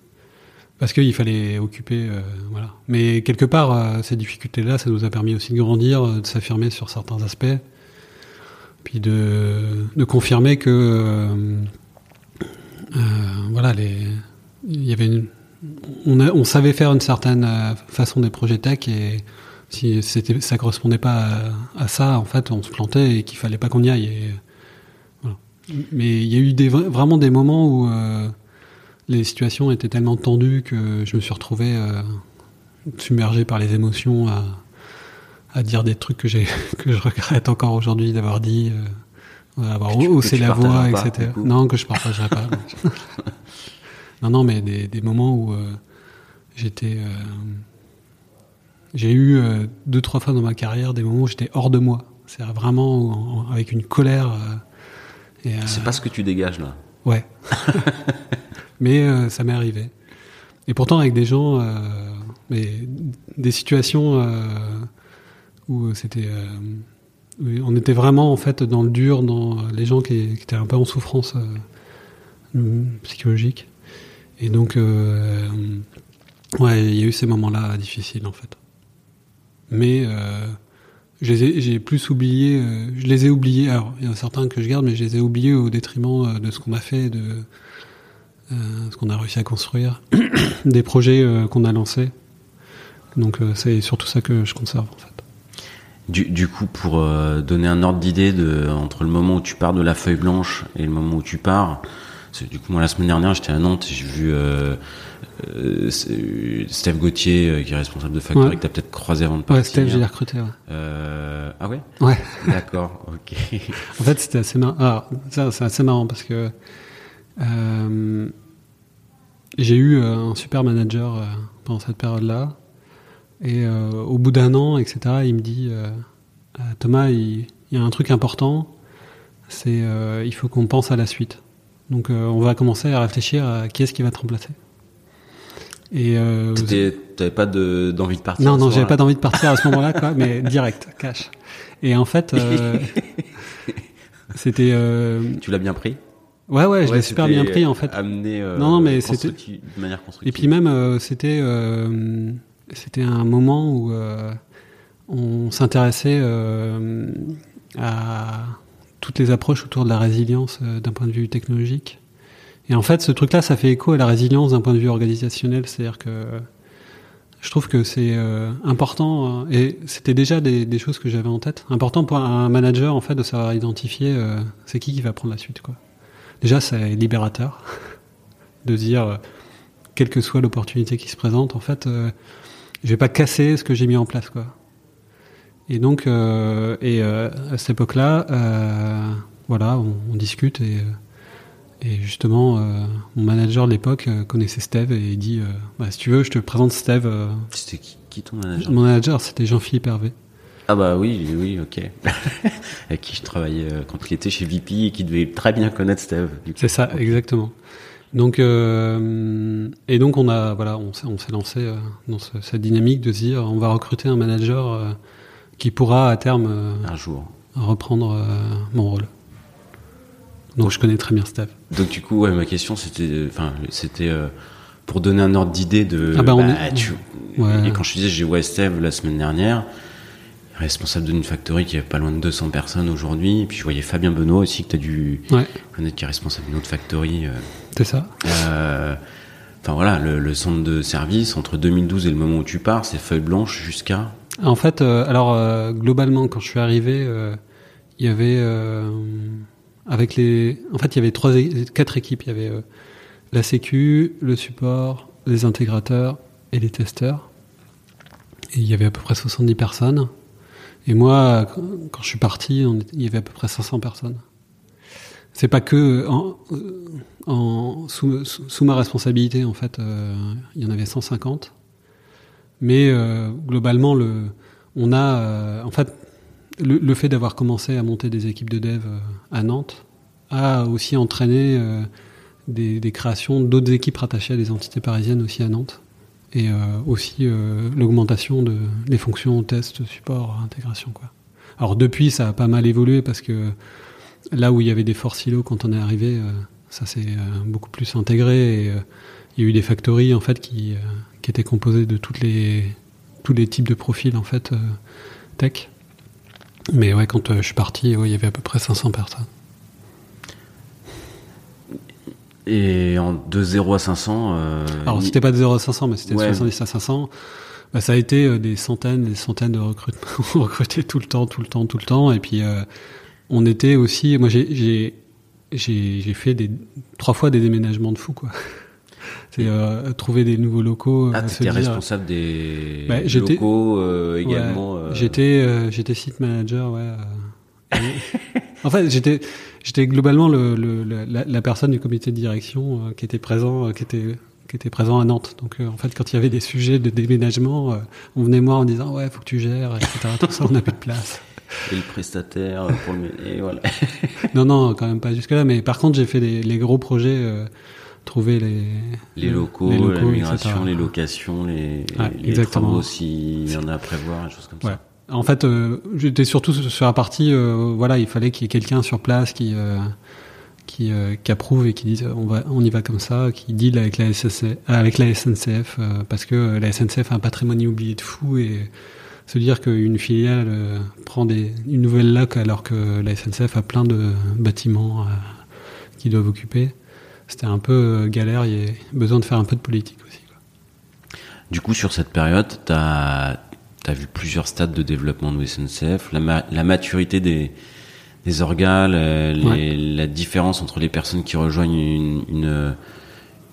Parce qu'il fallait occuper, euh, voilà. Mais quelque part, ces difficultés-là, ça nous a permis aussi de grandir, de s'affirmer sur certains aspects, puis de, confirmer que, voilà, il y avait une, on, a- on savait faire une certaine euh, façon des projets tech et si c'était, ça correspondait pas à, à ça, en fait, on se plantait et qu'il fallait pas qu'on y aille. Et, voilà. Mais il y a eu des, vraiment des moments où euh, les situations étaient tellement tendues que je me suis retrouvé euh, submergé par les émotions à, à dire des trucs que j'ai [LAUGHS] que je regrette encore aujourd'hui d'avoir dit, euh, avoir haussé la voix, etc. non, que je partagerai pas. [LAUGHS] non. non, mais des, des moments où euh, j'étais, euh, j'ai eu euh, deux trois fois dans ma carrière des moments où j'étais hors de moi. C'est vraiment en- en- avec une colère. C'est pas ce que tu dégages là. Ouais. [LAUGHS] mais ça m'est arrivé. Et pourtant avec des gens, mais des situations où c'était, on était vraiment en fait dans le dur, dans les gens qui, qui étaient un peu en souffrance psychologique. Et donc, euh, ouais, il y a eu ces moments-là difficiles en fait. Mais euh, j'ai plus oublié, euh, je les ai oubliés. Alors, il y en a certains que je garde, mais je les ai oubliés au détriment euh, de ce qu'on a fait, de euh, ce qu'on a réussi à construire, [COUGHS] des projets qu'on a lancés. Donc, c'est surtout ça que je conserve en fait. Du, coup, pour donner un ordre d'idée entre le moment où tu pars de la feuille blanche et le moment où tu pars, du coup, moi la semaine dernière, j'étais à Nantes, j'ai vu euh, Steph Gauthier, euh, qui est responsable de Factory, que tu as peut-être croisé avant de partir. Ouais, Steph, j'ai recruté. Ouais. Euh, ah ouais? Ouais. [LAUGHS] D'accord, ok. en fait, c'était assez marrant. Ah, c'est assez marrant parce que euh, j'ai eu un super manager pendant cette période-là. Et au bout d'un an, etc., il me dit Thomas, il, il, y a un truc important, c'est il faut qu'on pense à la suite. Donc on va commencer à réfléchir à qui est-ce qui va te remplacer. Et euh, t'avais pas d'envie de, partir Non, non, j'avais pas d'envie de partir à ce moment-là, quoi, mais [LAUGHS] direct, cash. Et en fait, euh, [LAUGHS] c'était. Euh... Tu l'as bien pris? Ouais, ouais, je l'ai super bien pris en fait. Amené. Euh, non, non, mais c'était de manière constructive. Et puis même, euh, c'était euh, c'était un moment où on s'intéressait à toutes les approches autour de la résilience d'un point de vue technologique. Et en fait, ce truc-là, ça fait écho à la résilience d'un point de vue organisationnel. C'est-à-dire que je trouve que c'est euh, important, euh, et c'était déjà des, choses que j'avais en tête, important pour un manager, en fait, de savoir identifier euh, c'est qui qui va prendre la suite. Quoi. Déjà, c'est libérateur [LAUGHS] de dire, quelle que soit l'opportunité qui se présente, en fait, je vais pas casser ce que j'ai mis en place. Quoi. Et donc, et à cette époque-là, voilà, on, on discute et et justement, euh, mon manager de l'époque euh, connaissait Steve et il dit euh, bah, si tu veux, je te présente Steve. C'était qui, ton manager? Mon manager, c'était Jean-Philippe Hervé. Ah bah oui, oui, ok. [LAUGHS] Avec qui je travaillais quand il était chez VP et qui devait très bien connaître Steve. C'est ça, exactement. Donc et donc on a voilà, on s'est on s'est lancé dans cette dynamique de se dire on va recruter un manager qui pourra à terme un jour reprendre mon rôle. Donc je connais très bien Steph. Donc du coup, ouais, ma question c'était, enfin, c'était euh, pour donner un ordre d'idée de. Ah bah, bah, Et quand je disais j'ai ouais Steve la semaine dernière, responsable d'une factory qui avait pas loin de 200 personnes aujourd'hui, et puis je voyais Fabien Benoît aussi que tu as dû connaître qui est responsable d'une autre factory. Euh, C'est ça. Euh, enfin voilà, le, centre de service entre 2012 et le moment où tu pars, c'est feuille blanche jusqu'à. En fait, alors globalement, quand je suis arrivé, il y avait avec les, en fait, il y avait trois, quatre équipes. Il y avait euh, la Sécu, le support, les intégrateurs et les testeurs. Et il y avait à peu près 70 personnes. Et moi, quand je suis parti, il y avait à peu près 500 personnes. C'est pas que en, en sous, sous, ma responsabilité, en fait, euh, il y en avait 150. Mais euh, globalement, le, on a, en fait, le, fait d'avoir commencé à monter des équipes de dev euh, à Nantes a aussi entraîné euh, des, créations d'autres équipes rattachées à des entités parisiennes aussi à Nantes. Et euh, aussi l'augmentation de, des fonctions test, support, intégration. Quoi. Alors depuis, ça a pas mal évolué parce que là où il y avait des forts silos quand on est arrivé, ça s'est beaucoup plus intégré. Et, il y a eu des factories en fait qui, qui étaient composées de toutes les, tous les types de profils en fait tech. Mais ouais, quand euh, je suis parti, il y avait à peu près 500 personnes. Et en, de 0 à 500 euh, Alors, c'était pas de 0 à 500, mais c'était de 70 à 500. Bah, ça a été euh, des centaines, des centaines de recrutements. [LAUGHS] recrutés tout le temps, tout le temps, tout le temps. Et puis, euh, on était aussi... Moi, j'ai fait des, trois fois des déménagements de fou, quoi. C'est euh, trouver des nouveaux locaux. Ah, tu étais responsable des bah, locaux euh, également. Euh... J'étais euh, j'étais site manager, ouais. en fait, j'étais j'étais globalement le, le la, la, personne du comité de direction qui était présent, qui était qui était présent à Nantes. Donc en fait, quand il y avait des sujets de déménagement, on venait moi en disant ouais, faut que tu gères, etc. Tout ça, on n'a plus de place. Et le prestataire pour le et voilà. non non, quand même pas jusque là. Mais par contre, j'ai fait les, les gros projets trouver les, les locaux, la migration, les locations, les, les travaux s'il y en a à prévoir, des choses comme ça. En fait, euh, j'étais surtout sur la partie, euh, voilà, il fallait qu'il y ait quelqu'un sur place qui, euh, qui, euh, qui approuvent et qui disent on va on y va comme ça, qui deal avec la SNCF, avec la SNCF parce que la SNCF a un patrimoine immobilier de fou et se dire qu'une filiale prend des, une nouvelle lac alors que la SNCF a plein de bâtiments qu'ils doivent occuper, c'était un peu galère. Il y a besoin de faire un peu de politique aussi. Quoi. Du coup, sur cette période, tu as, as, vu plusieurs stades de développement de SNCF, la, la maturité des les organes, la différence entre les personnes qui rejoignent une, une,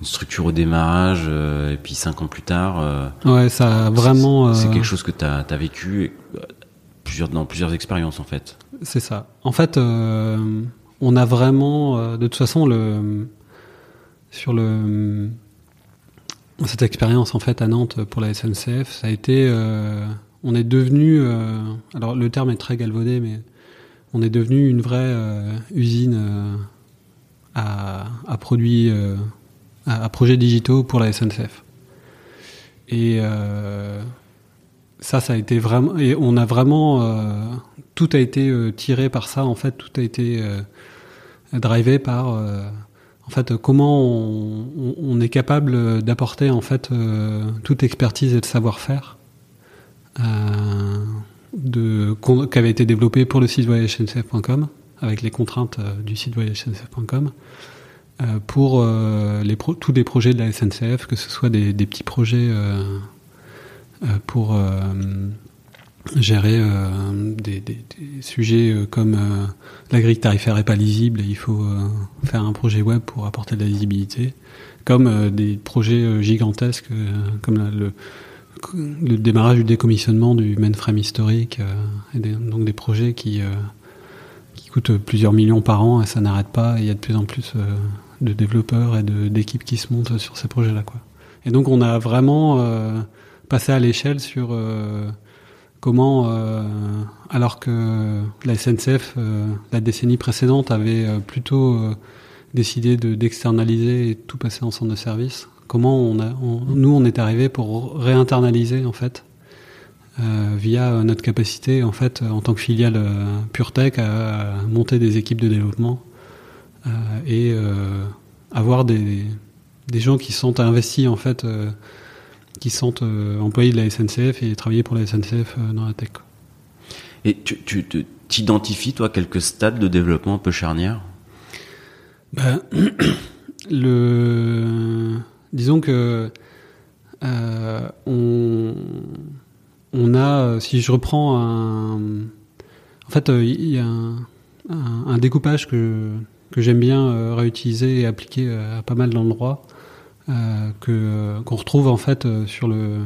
structure au démarrage euh, et puis cinq ans plus tard. Euh, ouais, ça a vraiment. C'est euh, quelque chose que tu as, as, vécu plusieurs, dans plusieurs expériences en fait. C'est ça. En fait, on a vraiment, de toute façon, le sur le cette expérience en fait à Nantes pour la SNCF, ça a été, on est devenu, alors le terme est très galvaudé, mais on est devenu une vraie euh, usine euh, à, produits, euh, à, projets digitaux pour la SNCF. Et ça, ça a été vraiment, et on a vraiment, tout a été tiré par ça. En fait, tout a été drivé par, en fait, comment on, est capable d'apporter en fait toute expertise et de savoir-faire de, qui avait été développé pour le site voyagesncf.com, avec les contraintes euh, du site voyagesncf.com, euh, pour euh, tous les projets de la SNCF, que ce soit des, petits projets pour gérer des, sujets comme la grille tarifaire est pas lisible et il faut faire un projet web pour apporter de la lisibilité, comme des projets gigantesques comme le démarrage du décommissionnement du mainframe historique, euh, et donc des projets qui, euh, qui coûtent plusieurs millions par an et ça n'arrête pas. il y a de plus en plus euh, de développeurs et d'équipes qui se montent sur ces projets-là. Quoi. Et donc on a vraiment passé à l'échelle sur comment, alors que la SNCF, la décennie précédente, avait plutôt décidé d'externaliser et tout passer en centre de service, comment nous on est arrivé pour réinternaliser en fait euh, via notre capacité en fait en tant que filiale euh, PureTech à, monter des équipes de développement euh, et euh, avoir des, des gens qui sont investis en fait qui sont employés de la SNCF et travailler pour la SNCF dans la tech. Et tu, tu t'identifies toi quelques stades de développement un peu charnières? Ben, [COUGHS] le disons que euh, on, on, a, si je reprends un, en fait, euh, il y a un, découpage que, que j'aime bien euh, réutiliser et appliquer à pas mal d'endroits, que qu'on retrouve en fait sur le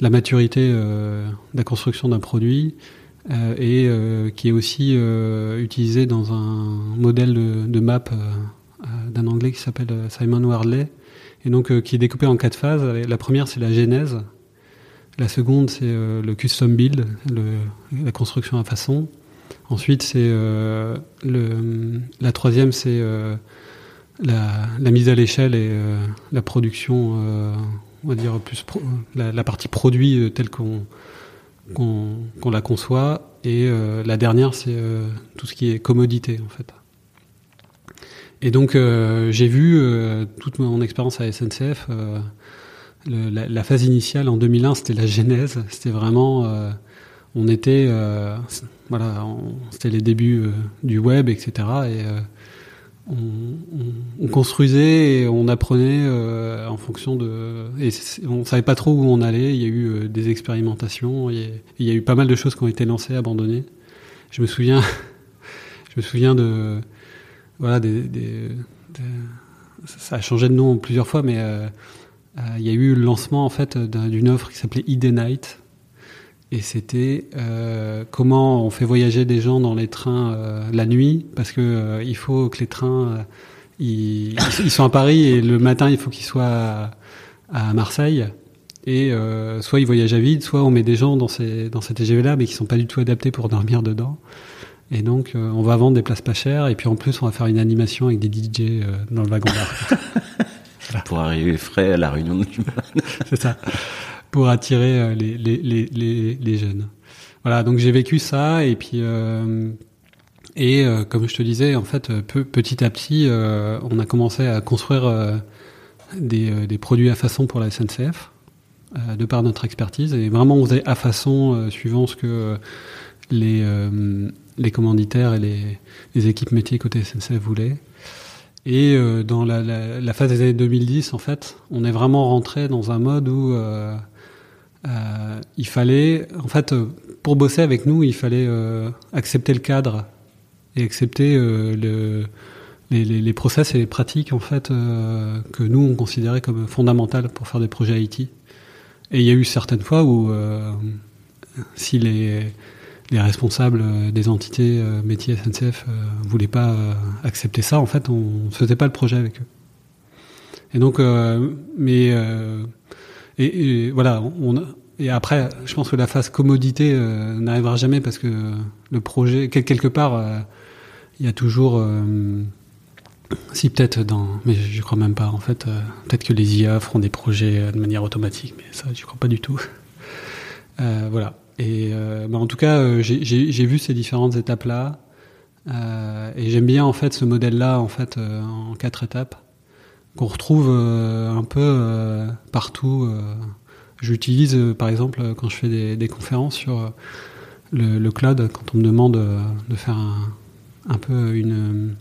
la maturité de la construction d'un produit et qui est aussi utilisé dans un modèle de, de map d'un anglais qui s'appelle Simon Wardley et donc euh, qui est découpé en quatre phases. La première, c'est la genèse. La seconde, c'est euh, le custom build, la construction à façon. Ensuite, c'est euh, la troisième, c'est la, mise à l'échelle et la production, on va dire plus la, partie produit telle qu'on la conçoit. Et la dernière, c'est tout ce qui est commodité en fait. Et donc euh, j'ai vu euh, toute mon expérience à SNCF. Euh, la, phase initiale en 2001, c'était la genèse. C'était vraiment, on était, voilà, c'était les débuts du web, etc. Et on, on, construisait et on apprenait en fonction de. Et on savait pas trop où on allait. Il y a eu des expérimentations. Il y, a, eu pas mal de choses qui ont été lancées, abandonnées. Je me souviens, [LAUGHS] je me souviens de voilà, des, ça a changé de nom plusieurs fois, mais euh, euh, il y a eu le lancement en fait d'une offre qui s'appelait ID Night. Et c'était euh, comment on fait voyager des gens dans les trains la nuit, parce que il faut que les trains ils, ils, sont à Paris et le matin il faut qu'ils soient à, Marseille. Et soit ils voyagent à vide, soit on met des gens dans ces dans ces TGV là, mais qui sont pas du tout adaptés pour dormir dedans. Et donc, euh, on va vendre des places pas chères. Et puis en plus, on va faire une animation avec des DJ euh, dans le wagon [LAUGHS] Pour arriver frais à la réunion de C'est ça. Pour attirer euh, les, les, les, les, jeunes. Voilà, donc j'ai vécu ça. Et puis Et comme je te disais, en fait, petit à petit, on a commencé à construire des, des, produits à façon pour la SNCF, de par notre expertise. Et vraiment, on faisait à façon suivant ce que les, les commanditaires et les, les, équipes métiers côté SNCF voulaient. Et euh, dans la, la, la, phase des années 2010, en fait, on est vraiment rentré dans un mode où euh, euh, il fallait, en fait, pour bosser avec nous, il fallait euh, accepter le cadre et accepter euh, le, les, les, process et les pratiques en fait que nous on considérait comme fondamentales pour faire des projets IT. Et il y a eu certaines fois où si les les responsables euh, des entités euh, métiers SNCF euh, voulaient pas accepter ça, en fait, on ne faisait pas le projet avec eux. Et donc, mais et, voilà, on et après, je pense que la phase commodité n'arrivera jamais parce que le projet, quelque part, il y a toujours, si peut-être dans, mais je crois même pas en fait, peut-être que les IA feront des projets de manière automatique, mais ça, je crois pas du tout. [LAUGHS] voilà. Et euh, bah en tout cas, euh, j'ai vu ces différentes étapes-là. Euh, et j'aime bien en fait ce modèle-là en fait euh, en quatre étapes qu'on retrouve un peu partout. J'utilise par exemple quand je fais des, des conférences sur le, le, cloud, quand on me demande de faire un, un peu une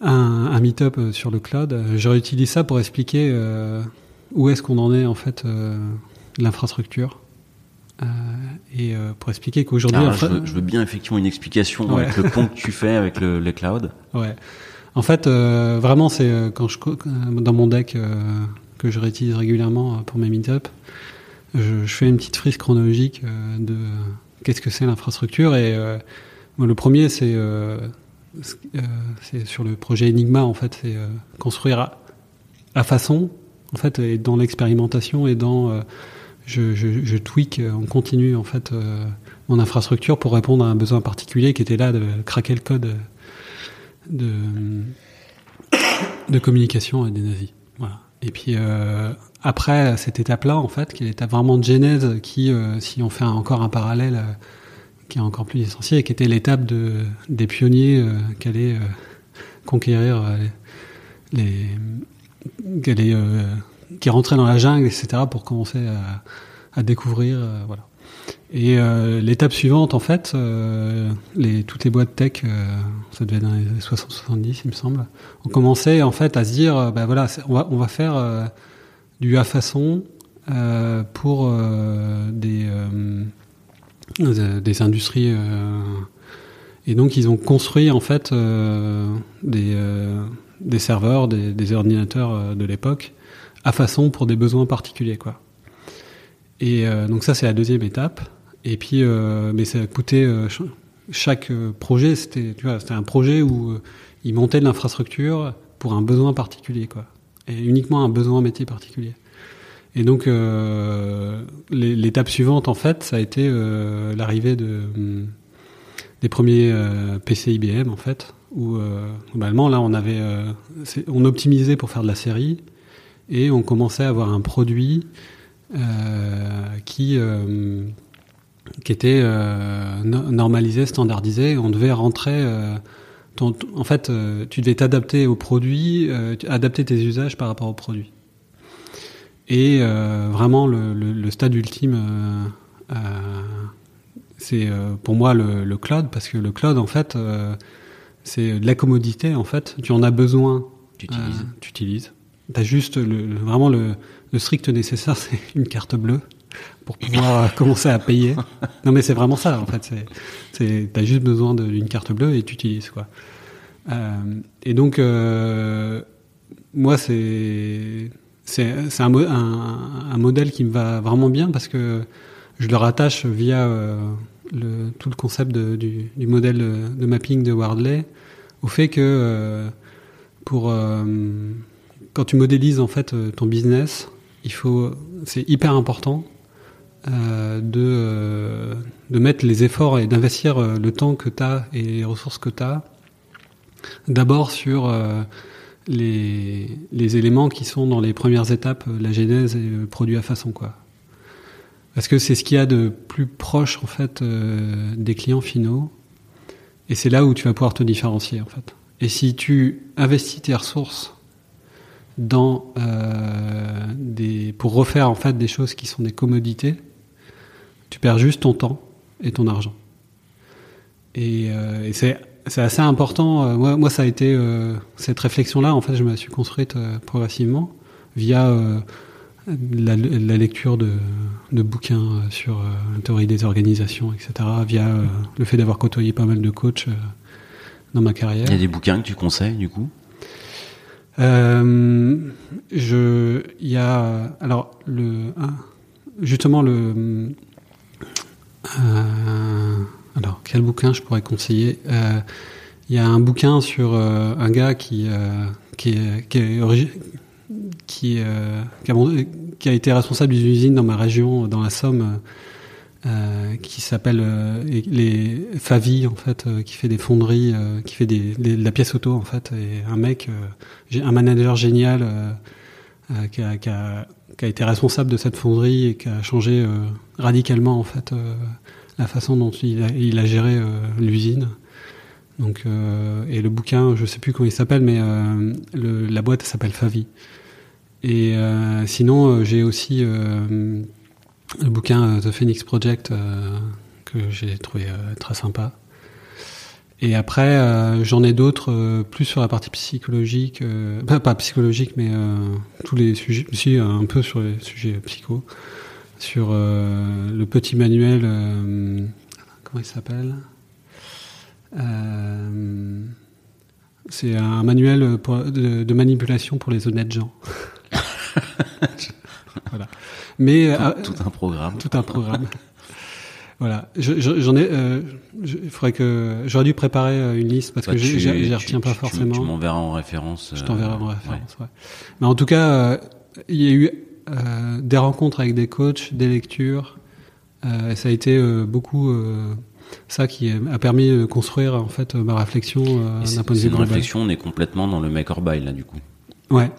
un, un meet-up sur le cloud, je réutilise ça pour expliquer où est-ce qu'on en est en fait l'infrastructure euh, et euh, pour expliquer qu'aujourd'hui, je, veux, je veux bien effectivement une explication ouais. avec le pont que tu fais avec le, les clouds. Ouais. En fait, euh, vraiment, c'est euh, quand je dans mon deck euh, que je réutilise régulièrement pour mes meetups, je, fais une petite frise chronologique de qu'est-ce que c'est l'infrastructure. Et le premier, c'est sur le projet Enigma. En fait, c'est construire à, façon, en fait, et dans l'expérimentation et dans je, tweak en continu en fait euh, mon infrastructure pour répondre à un besoin particulier qui était là de craquer le code de, communication des nazis. Voilà. Et puis euh, après cette étape-là, en fait, qui est l'étape vraiment de genèse, qui, euh, si on fait encore un parallèle, euh, qui est encore plus essentiel, qui était l'étape de des pionniers qui allaient conquérir les, qui qui rentrait dans la jungle, etc., pour commencer à, à découvrir, voilà. Et euh, l'étape suivante, en fait, euh, les, toutes les boîtes tech, euh, ça devait être dans les 60-70, il me semble, ont commencé en fait à se dire, ben voilà, on va, faire du à façon pour des, industries. et donc ils ont construit en fait des, des serveurs, des, des ordinateurs de l'époque à façon pour des besoins particuliers, quoi. Et euh, donc ça, c'est la deuxième étape. Et puis, euh, mais ça a coûté euh, chaque projet, c'était, tu vois, c'était un projet où ils montaient de l'infrastructure pour un besoin particulier, quoi. Et uniquement un besoin métier particulier. Et donc, euh, l'étape suivante, en fait, ça a été euh, l'arrivée de, des premiers PC IBM, en fait, où globalement, là, on avait, on optimisait pour faire de la série, et on commençait à avoir un produit qui euh, qui était euh, normalisé, standardisé. On devait rentrer. Ton, en fait, tu devais t'adapter au produit, adapter tes usages par rapport au produit. Et vraiment, le, le, le, stade ultime, c'est pour moi le, le, cloud, parce que le cloud, en fait, c'est de la commodité. En fait, tu en as besoin, tu utilises. tu utilises. T'as juste le, vraiment le, le strict nécessaire, [LAUGHS] c'est une carte bleue pour pouvoir commencer à payer. Non, mais c'est vraiment ça, en fait. C'est, t'as juste besoin d'une carte bleue et tu utilises, quoi. Euh, et donc, euh, moi, c'est, un, modèle qui me va vraiment bien parce que je le rattache via euh, tout le concept du, modèle de mapping de Wardley au fait que euh, pour euh, quand tu modélises en fait ton business, il faut, c'est hyper important euh, de, euh, de mettre les efforts et d'investir euh, le temps que tu et les ressources que tu as d'abord sur euh, les, les éléments qui sont dans les premières étapes, euh, la genèse et le produit à façon quoi. Parce que c'est ce qu'il y a de plus proche en fait des clients finaux Et c'est là où tu vas pouvoir te différencier en fait. Et si tu investis tes ressources dans euh, des pour refaire en fait des choses qui sont des commodités, tu perds juste ton temps et ton argent. Et, euh, et c'est assez important. Euh, moi, moi, ça a été euh, cette réflexion-là. En fait, je me suis construite euh, progressivement via euh, la, la lecture de, de bouquins sur la théorie des organisations, etc. Via le fait d'avoir côtoyé pas mal de coachs dans ma carrière. Il y a des bouquins que tu conseilles du coup? Euh, je, il y a alors le justement le euh, alors quel bouquin je pourrais conseiller? Euh, Il y a un bouquin sur euh, un gars qui qui qui a, qui a été responsable d'une usine dans ma région, dans la Somme, euh, qui s'appelle euh, les Favi en fait, euh, qui fait des fonderies, qui fait des, de la pièce auto en fait, et un mec, un manager génial qui, a, qui, a, été responsable de cette fonderie et qui a changé radicalement en fait la façon dont il a, géré l'usine. Donc et le bouquin, je sais plus comment il s'appelle, mais la boîte s'appelle Favi. Et sinon, j'ai aussi le bouquin euh, The Phoenix Project euh, que j'ai trouvé euh, très sympa. Et après, j'en ai d'autres plus sur la partie psychologique, pas, psychologique, mais tous les sujets, si un peu sur les sujets psycho, sur le petit manuel, comment il s'appelle? C'est un manuel de manipulation pour les honnêtes gens. [LAUGHS] voilà. Mais tout, euh, tout un programme. tout un programme. voilà. Je- je- J'en ai. euh, je- Il faudrait que j'aurais dû préparer euh, une liste parce Bah, que je retiens pas forcément. Tu m'enverras en référence. je t'enverrai en référence. Ouais. Mais en tout cas, il y a eu des rencontres avec des coachs, des lectures. et ça a été beaucoup ça qui a permis de construire en fait ma réflexion C'est d'un point de c'est vue une global. réflexion, on est complètement dans le make or buy là du coup. Ouais.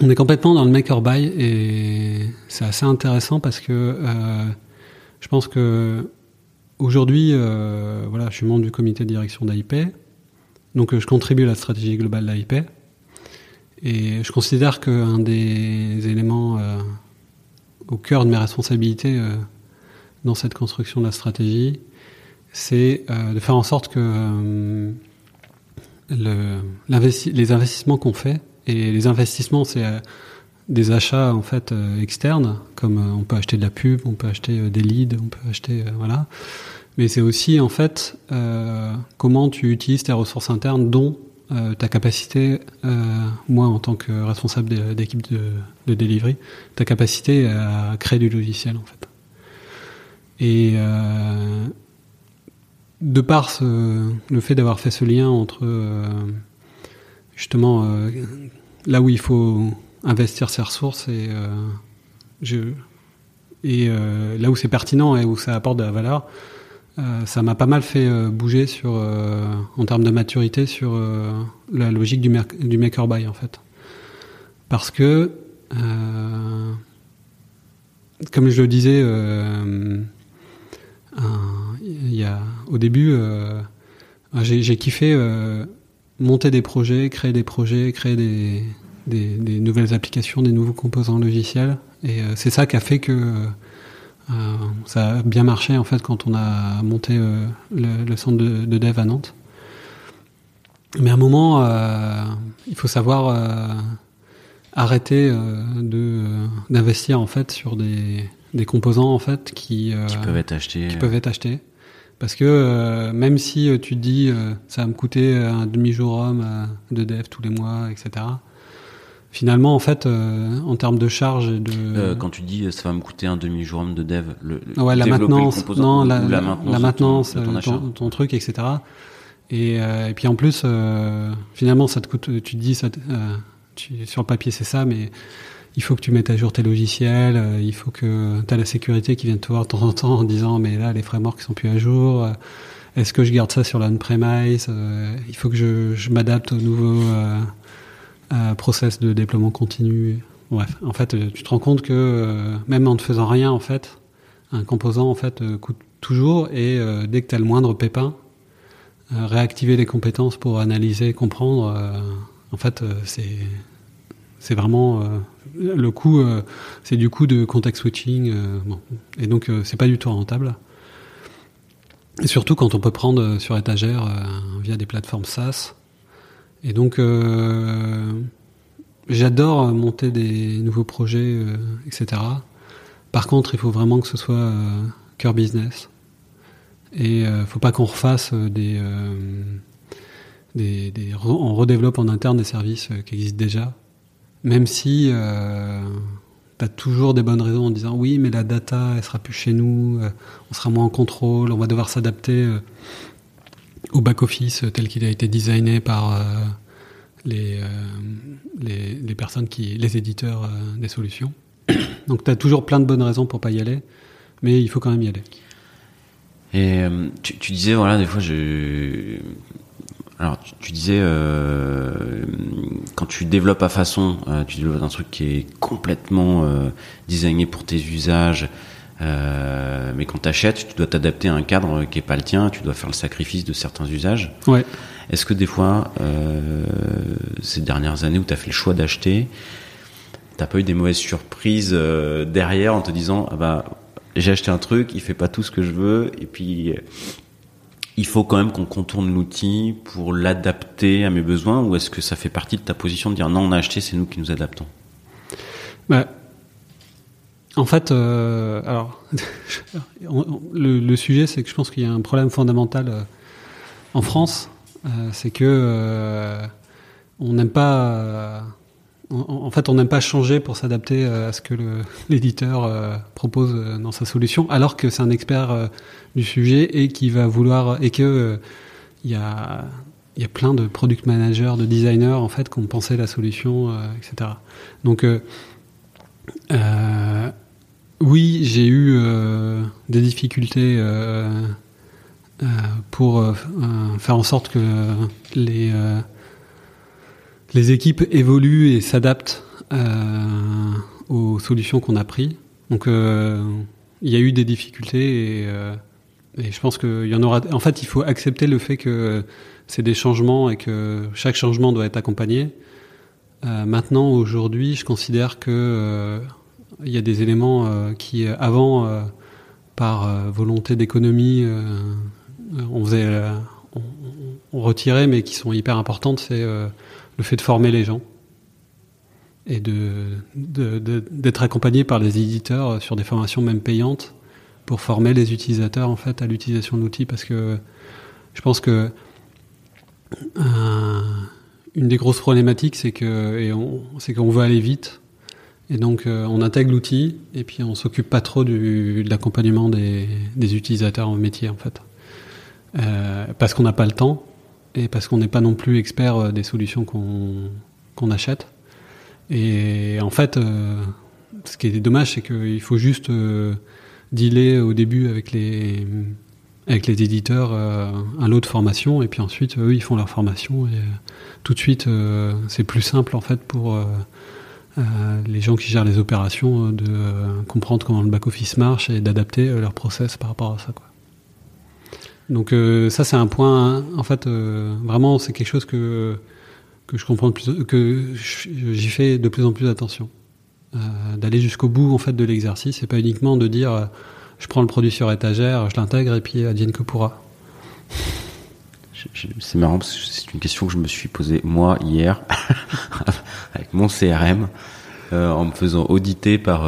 On est complètement dans le make or buy et c'est assez intéressant parce que euh, je pense que aujourd'hui, euh, voilà, je suis membre du comité de direction d'AIP, donc euh, je contribue à la stratégie globale d'AIP et je considère qu'un des éléments euh, au cœur de mes responsabilités euh, dans cette construction de la stratégie, c'est euh, de faire en sorte que le, les investissements qu'on fait et les investissements c'est euh, des achats en fait euh, externes comme euh, on peut acheter de la pub on peut acheter des leads on peut acheter voilà. Mais c'est aussi en fait comment tu utilises tes ressources internes dont ta capacité moi en tant que responsable d'équipe de, de delivery ta capacité à créer du logiciel en fait. Et de par ce- le fait d'avoir fait ce lien entre justement euh, là où il faut investir ses ressources et, euh, euh, là où c'est pertinent et où ça apporte de la valeur, ça m'a pas mal fait bouger en termes de maturité sur la logique du, du make or buy. Parce que, comme je le disais, au début, j'ai kiffé monter des projets, créer des projets, créer des, des, des nouvelles applications, des nouveaux composants logiciels. Et euh, c'est ça qui a fait que euh, ça a bien marché en fait quand on a monté euh, le, le centre de, de dev à Nantes. Mais à un moment, euh, il faut savoir euh, arrêter euh, de euh, d'investir en fait sur des, des composants en fait qui, euh, Qui peuvent être achetés. qui peuvent être achetés. Parce que euh, même si euh, tu te dis euh, ça va me coûter un demi-jour homme de dev tous les mois, etc. Finalement, en fait, en termes de charge et de quand tu dis ça va me coûter un demi-jour de dev, le, le- ouais, la le maintenance, non, la, maintenance, de ton, de ton achat. ton, ton truc, etc. Et, et puis en plus, finalement, ça te coûte. Tu te dis, ça, te- tu, sur le papier, c'est ça, mais il faut que tu mettes à jour tes logiciels. euh, il faut que tu as la sécurité qui vient te voir de temps en temps en disant, mais là, les frameworks sont plus à jour. euh, Est-ce que je garde ça sur l'on-premise euh, Il faut que je, m'adapte au nouveau process de déploiement continu. Bref, en fait, tu te rends compte que même en ne faisant rien, en fait, un composant en fait coûte toujours et dès que tu as le moindre pépin, réactiver les compétences pour analyser, comprendre. en fait, c'est c'est vraiment le coût, c'est du coup de context switching, bon. et donc c'est pas du tout rentable. Et surtout quand on peut prendre sur étagère via des plateformes SaaS. Et donc j'adore monter des nouveaux projets, etc. Par contre, il faut vraiment que ce soit euh, cœur business. Et euh, faut pas qu'on refasse euh, des, des, on redéveloppe en interne des services qui existent déjà, même si tu as toujours des bonnes raisons en disant oui, mais la data, elle sera plus chez nous, on sera moins en contrôle, on va devoir s'adapter au back-office tel qu'il a été designé par les, les, les, personnes qui, les éditeurs des solutions. [COUGHS] Donc tu as toujours plein de bonnes raisons pour pas y aller, mais il faut quand même y aller. Et euh, tu, disais, voilà, des fois, je. Alors, tu, disais, euh, quand tu développes à façon, euh, tu développes un truc qui est complètement designé pour tes usages, mais quand tu achètes, tu dois t'adapter à un cadre qui est pas le tien, tu dois faire le sacrifice de certains usages. Ouais. Est-ce que des fois, ces dernières années où tu as fait le choix d'acheter, t'as pas eu des mauvaises surprises euh, derrière en te disant ah bah j'ai acheté un truc, il fait pas tout ce que je veux et puis il faut quand même qu'on contourne l'outil pour l'adapter à mes besoins ou est-ce que ça fait partie de ta position de dire non on a acheté c'est nous qui nous adaptons? Bah, en fait euh, alors [LAUGHS] le, sujet c'est que je pense qu'il y a un problème fondamental euh, en France c'est que on n'aime pas en fait, on n'aime pas changer pour s'adapter euh, à ce que [LAUGHS] l'éditeur euh, propose euh, dans sa solution, alors que c'est un expert du sujet et qui va vouloir et que il y a il y a plein de product managers, de designers en fait qui ont pensé la solution, etc. Donc oui, j'ai eu des difficultés pour faire en sorte que les les équipes évoluent et s'adaptent euh, aux solutions qu'on a prises. Donc, euh, il y a eu des difficultés et, euh, et je pense qu'il y en aura. En fait, il faut accepter le fait que c'est des changements et que chaque changement doit être accompagné. Maintenant, aujourd'hui, je considère que y a des éléments qui, avant, par volonté d'économie, on faisait, on, on, retirait, mais qui sont hyper importantes. C'est le fait de former les gens et de, d'être accompagné par les éditeurs sur des formations même payantes pour former les utilisateurs en fait à l'utilisation de l'outil parce que je pense que euh, une des grosses problématiques c'est que et on, c'est qu'on veut aller vite. Et donc euh, on intègre l'outil et puis on s'occupe pas trop du, de l'accompagnement des, utilisateurs en métier en fait. Euh, parce qu'on n'a pas le temps et parce qu'on n'est pas non plus expert euh, des solutions qu'on achète. Et en fait, euh, ce qui est dommage, c'est qu'il faut juste euh, dealer au début avec les avec les éditeurs un lot de formation et puis ensuite eux ils font leur formation et tout de suite c'est plus simple en fait pour les gens qui gèrent les opérations de comprendre comment le back office marche et d'adapter leur process par rapport à ça quoi. Donc euh, ça c'est un point, hein. en fait, euh, vraiment c'est quelque chose que je comprends plus, que j'y fais de plus en plus attention, euh, d'aller jusqu'au bout en fait de l'exercice et pas uniquement de dire je prends le produit sur étagère, je l'intègre et puis advienne que pourra. C'est marrant parce que c'est une question que je me suis posée moi hier [LAUGHS] avec mon CRM. en me faisant auditer par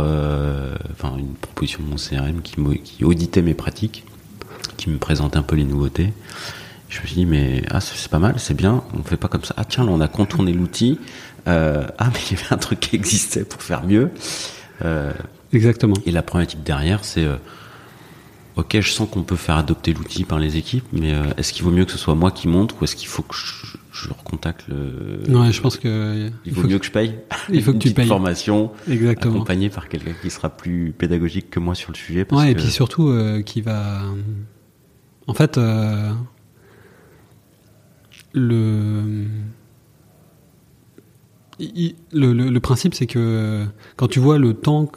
enfin une proposition de mon CRM qui auditait mes pratiques qui me présente un peu les nouveautés. Je me suis dit, mais ah, c'est pas mal, c'est bien, on fait pas comme ça. Ah tiens, là, on a contourné l'outil. Euh, ah, [LAUGHS] mais il y avait un truc qui existait pour faire mieux. Euh, Exactement. Et la problématique derrière, c'est euh, ok, je sens qu'on peut faire adopter l'outil par les équipes, mais est-ce qu'il vaut mieux que ce soit moi qui montre ou est-ce qu'il faut que je, je recontacte le. Ouais, je pense que. Il, vaut mieux que, je paye. Il faut que [LAUGHS] tu payes. formation. Exactement. Accompagné par quelqu'un qui sera plus pédagogique que moi sur le sujet. ouais, et puis surtout, qui va en fait, euh, le, le, principe, c'est que quand tu vois le temps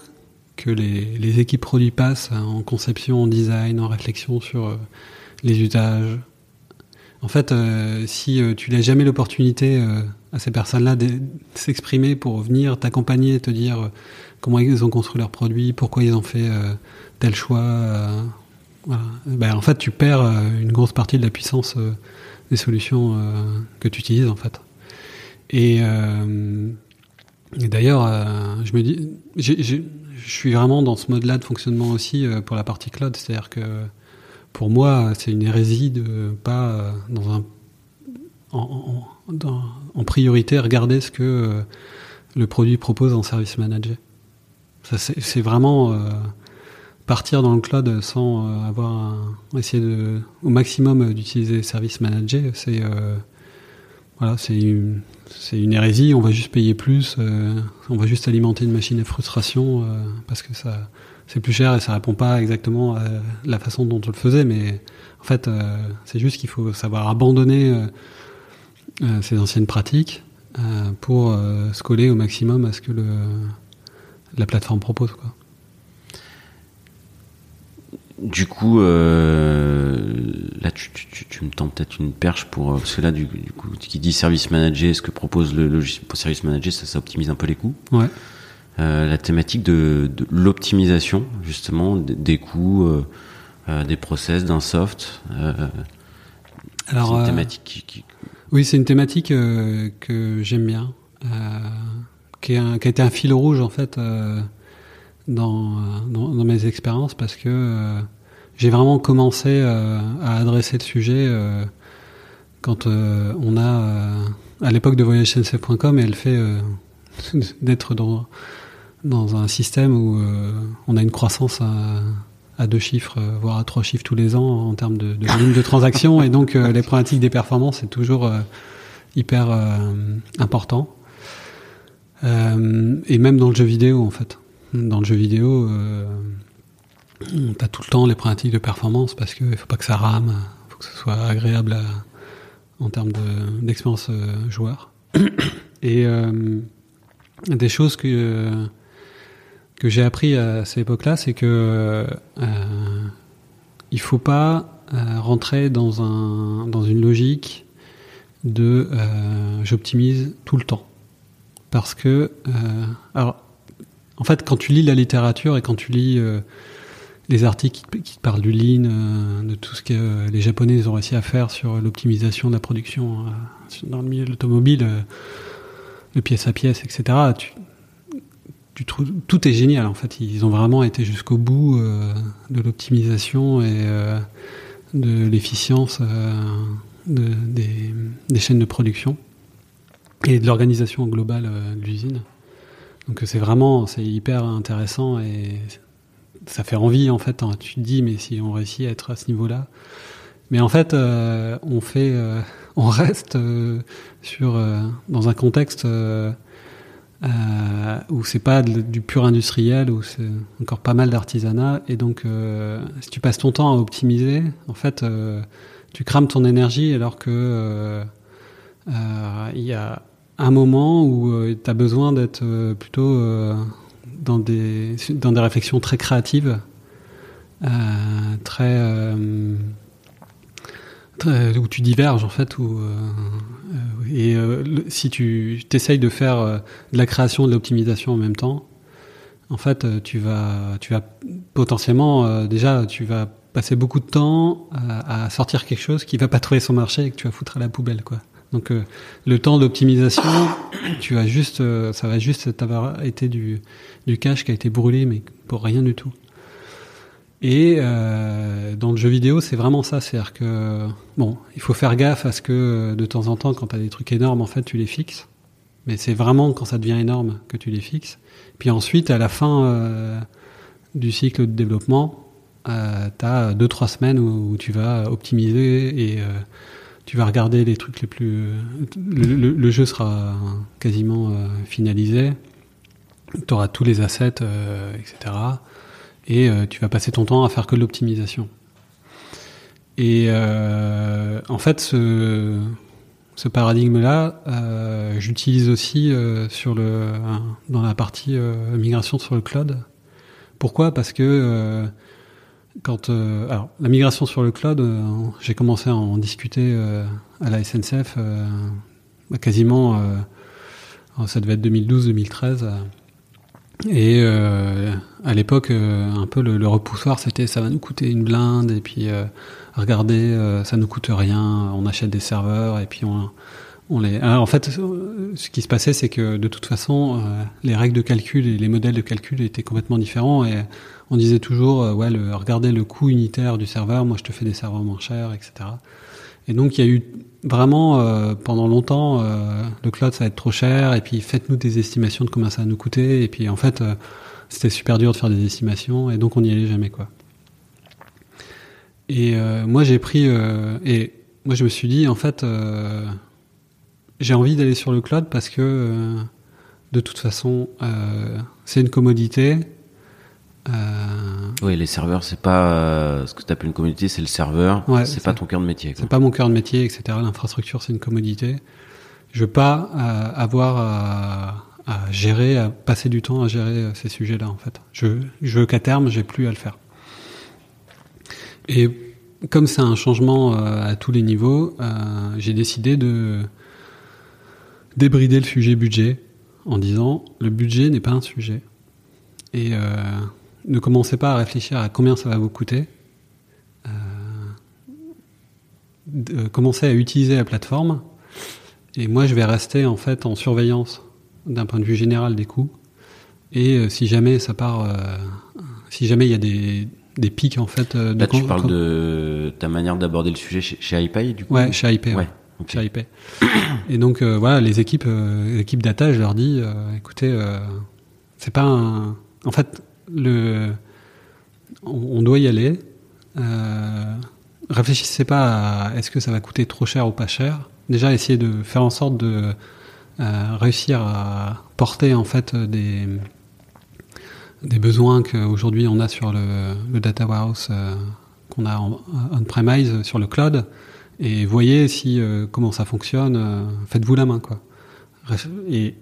que les, équipes produits passent en conception, en design, en réflexion sur euh, les usages, En fait, euh, si tu laisses jamais l'opportunité à ces personnes-là de s'exprimer pour venir t'accompagner, te dire comment ils ont construit leurs produits, pourquoi ils ont fait tel choix, ben, en fait, tu perds une grosse partie de la puissance des solutions que tu utilises en fait. Et, d'ailleurs, je me dis, je suis vraiment dans ce mode-là de fonctionnement aussi pour la partie cloud, c'est-à-dire que pour moi, c'est une hérésie de pas euh, dans un en, priorité regarder ce que euh, le produit propose en service manager. C'est vraiment euh, partir dans le cloud sans avoir essayer de au maximum d'utiliser service manager. C'est voilà, c'est une, une hérésie. On va juste payer plus, on va juste alimenter une machine à frustration parce que ça c'est plus cher et ça répond pas exactement à la façon dont on le faisait, mais en fait, euh, c'est juste qu'il faut savoir abandonner euh, euh, ces anciennes pratiques pour se coller au maximum à ce que le, la plateforme propose. Quoi. Du coup, là, tu, tu, me tends peut-être une perche pour parce que là, du, coup, qui dit service manager, ce que propose le logiciel pour service manager, ça, ça optimise un peu les coûts. Ouais. Euh, la thématique de, de l'optimisation justement des, coûts, euh, euh, des process, d'un soft. Alors, c'est une thématique qui, qui... oui, c'est une thématique que j'aime bien, qui, qui, a été un fil rouge en fait dans, dans, dans, mes expériences parce que j'ai vraiment commencé à adresser le sujet quand on a à l'époque de voyagesncf.com elle fait [LAUGHS] d'être dans dans un système où euh, on a une croissance à, deux chiffres, euh, voire à trois chiffres tous les ans en termes de, de volume de transactions, et donc euh, les problématiques des performances c'est toujours hyper important. et même dans le jeu vidéo en fait. Dans le jeu vidéo, t'as tout le temps les problématiques de performance parce qu'il faut pas que ça rame, il faut que ce soit agréable en termes d'expérience joueur. [COUGHS] Et des choses que que j'ai appris à cette époque-là, c'est que euh, il faut pas euh, rentrer dans un dans une logique de euh, j'optimise tout le temps, parce que euh, alors en fait quand tu lis la littérature et quand tu lis euh, les articles qui, qui, parlent du lean, de tout ce que les Japonais ont réussi à faire sur l'optimisation de la production dans le milieu de l'automobile, de pièce à pièce, etc. Tu, tout est génial en fait. Ils ont vraiment été jusqu'au bout euh, de l'optimisation et euh, de l'efficience euh, des, chaînes de production et de l'organisation globale de l'usine. Donc c'est vraiment, c'est hyper intéressant et ça fait envie en fait. Hein. Tu te dis mais si on réussit à être à ce niveau-là, mais en fait on fait, [LAUGHS] on reste sur dans un contexte euh, où c'est pas du pur industriel, où c'est encore pas mal d'artisanat. Et donc, euh, si tu passes ton temps à optimiser, en fait, euh, tu crames ton énergie alors que euh, euh, il y a un moment où tu as besoin d'être plutôt dans, des, dans des réflexions très créatives, très où tu diverges en fait, où, euh, euh, et euh, si tu t'essayes de faire de la création et de l'optimisation en même temps, en fait, tu vas, tu vas potentiellement déjà, tu vas passer beaucoup de temps à, sortir quelque chose qui va pas trouver son marché et que tu vas foutre à la poubelle, quoi. Donc le temps d'optimisation, tu vas juste, ça va juste avoir été du, du cash qui a été brûlé, mais pour rien du tout. Et euh, dans le jeu vidéo, c'est vraiment ça. C'est-à-dire que, bon, il faut faire gaffe à ce que de temps en temps, quand tu as des trucs énormes, en fait, tu les fixes. Mais c'est vraiment quand ça devient énorme que tu les fixes. Puis ensuite, à la fin euh, du cycle de développement, euh, tu as deux, trois semaines où, tu vas optimiser et euh, tu vas regarder les trucs les plus... Le, jeu sera quasiment euh, finalisé. Tu auras tous les assets, etc et euh, tu vas passer ton temps à faire que de l'optimisation. Et euh, en fait, ce, ce paradigme-là, euh, j'utilise aussi euh, sur le, dans la partie euh, migration sur le cloud. Pourquoi? Parce que quand alors la migration sur le cloud, j'ai commencé à en discuter à la SNCF bah, quasiment, ça devait être 2012-2013. Et à l'époque, un peu le, le repoussoir, c'était ça va nous coûter une blinde et puis regardez, ça nous coûte rien, on achète des serveurs et puis on on les... en fait, ce qui se passait, c'est que de toute façon, euh, les règles de calcul et les modèles de calcul étaient complètement différents. Et on disait toujours, euh, ouais, regardez le coût unitaire du serveur, moi je te fais des serveurs moins chers, etc. Et donc il y a eu vraiment euh, pendant longtemps, le cloud ça va être trop cher, et puis faites-nous des estimations de combien ça va nous coûter. Et puis en fait, c'était super dur de faire des estimations, et donc on n'y allait jamais quoi. Et moi j'ai pris, et moi je me suis dit en fait j'ai envie d'aller sur le cloud parce que euh, de toute façon, euh, c'est une commodité. Euh... Oui, les serveurs, c'est pas euh, ce que tu appelles une commodité, c'est le serveur. Ouais, c'est pas ton cœur de métier. C'est pas mon cœur de métier, etc. L'infrastructure, c'est une commodité. Je veux pas avoir à, à, gérer, à passer du temps à gérer ces sujets-là, en fait. Je, je veux qu'à terme, j'ai plus à le faire. Et comme c'est un changement à tous les niveaux, j'ai décidé de débrider le sujet budget en disant le budget n'est pas un sujet. Et euh, ne commencez pas à réfléchir à combien ça va vous coûter. Euh, commencez à utiliser la plateforme. Et moi, je vais rester en fait en surveillance d'un point de vue général des coûts. Et euh, si jamais ça part, si jamais il y a des, des pics en fait. De Là, tu parles de ta manière d'aborder le sujet chez, chez iPay, du coup. Ouais, chez iPay. Ouais. Et donc euh, voilà, les équipes, euh, l'équipe data, je leur dis, euh, écoutez, c'est pas un. En fait, on, doit y aller. réfléchissez pas à est-ce que ça va coûter trop cher ou pas cher. Déjà, essayez de faire en sorte de réussir à porter en fait des des besoins qu'aujourd'hui on a sur le, data warehouse qu'on a on-premise sur le cloud et voyez si euh, comment ça fonctionne. Euh, faites-vous la main, quoi. Et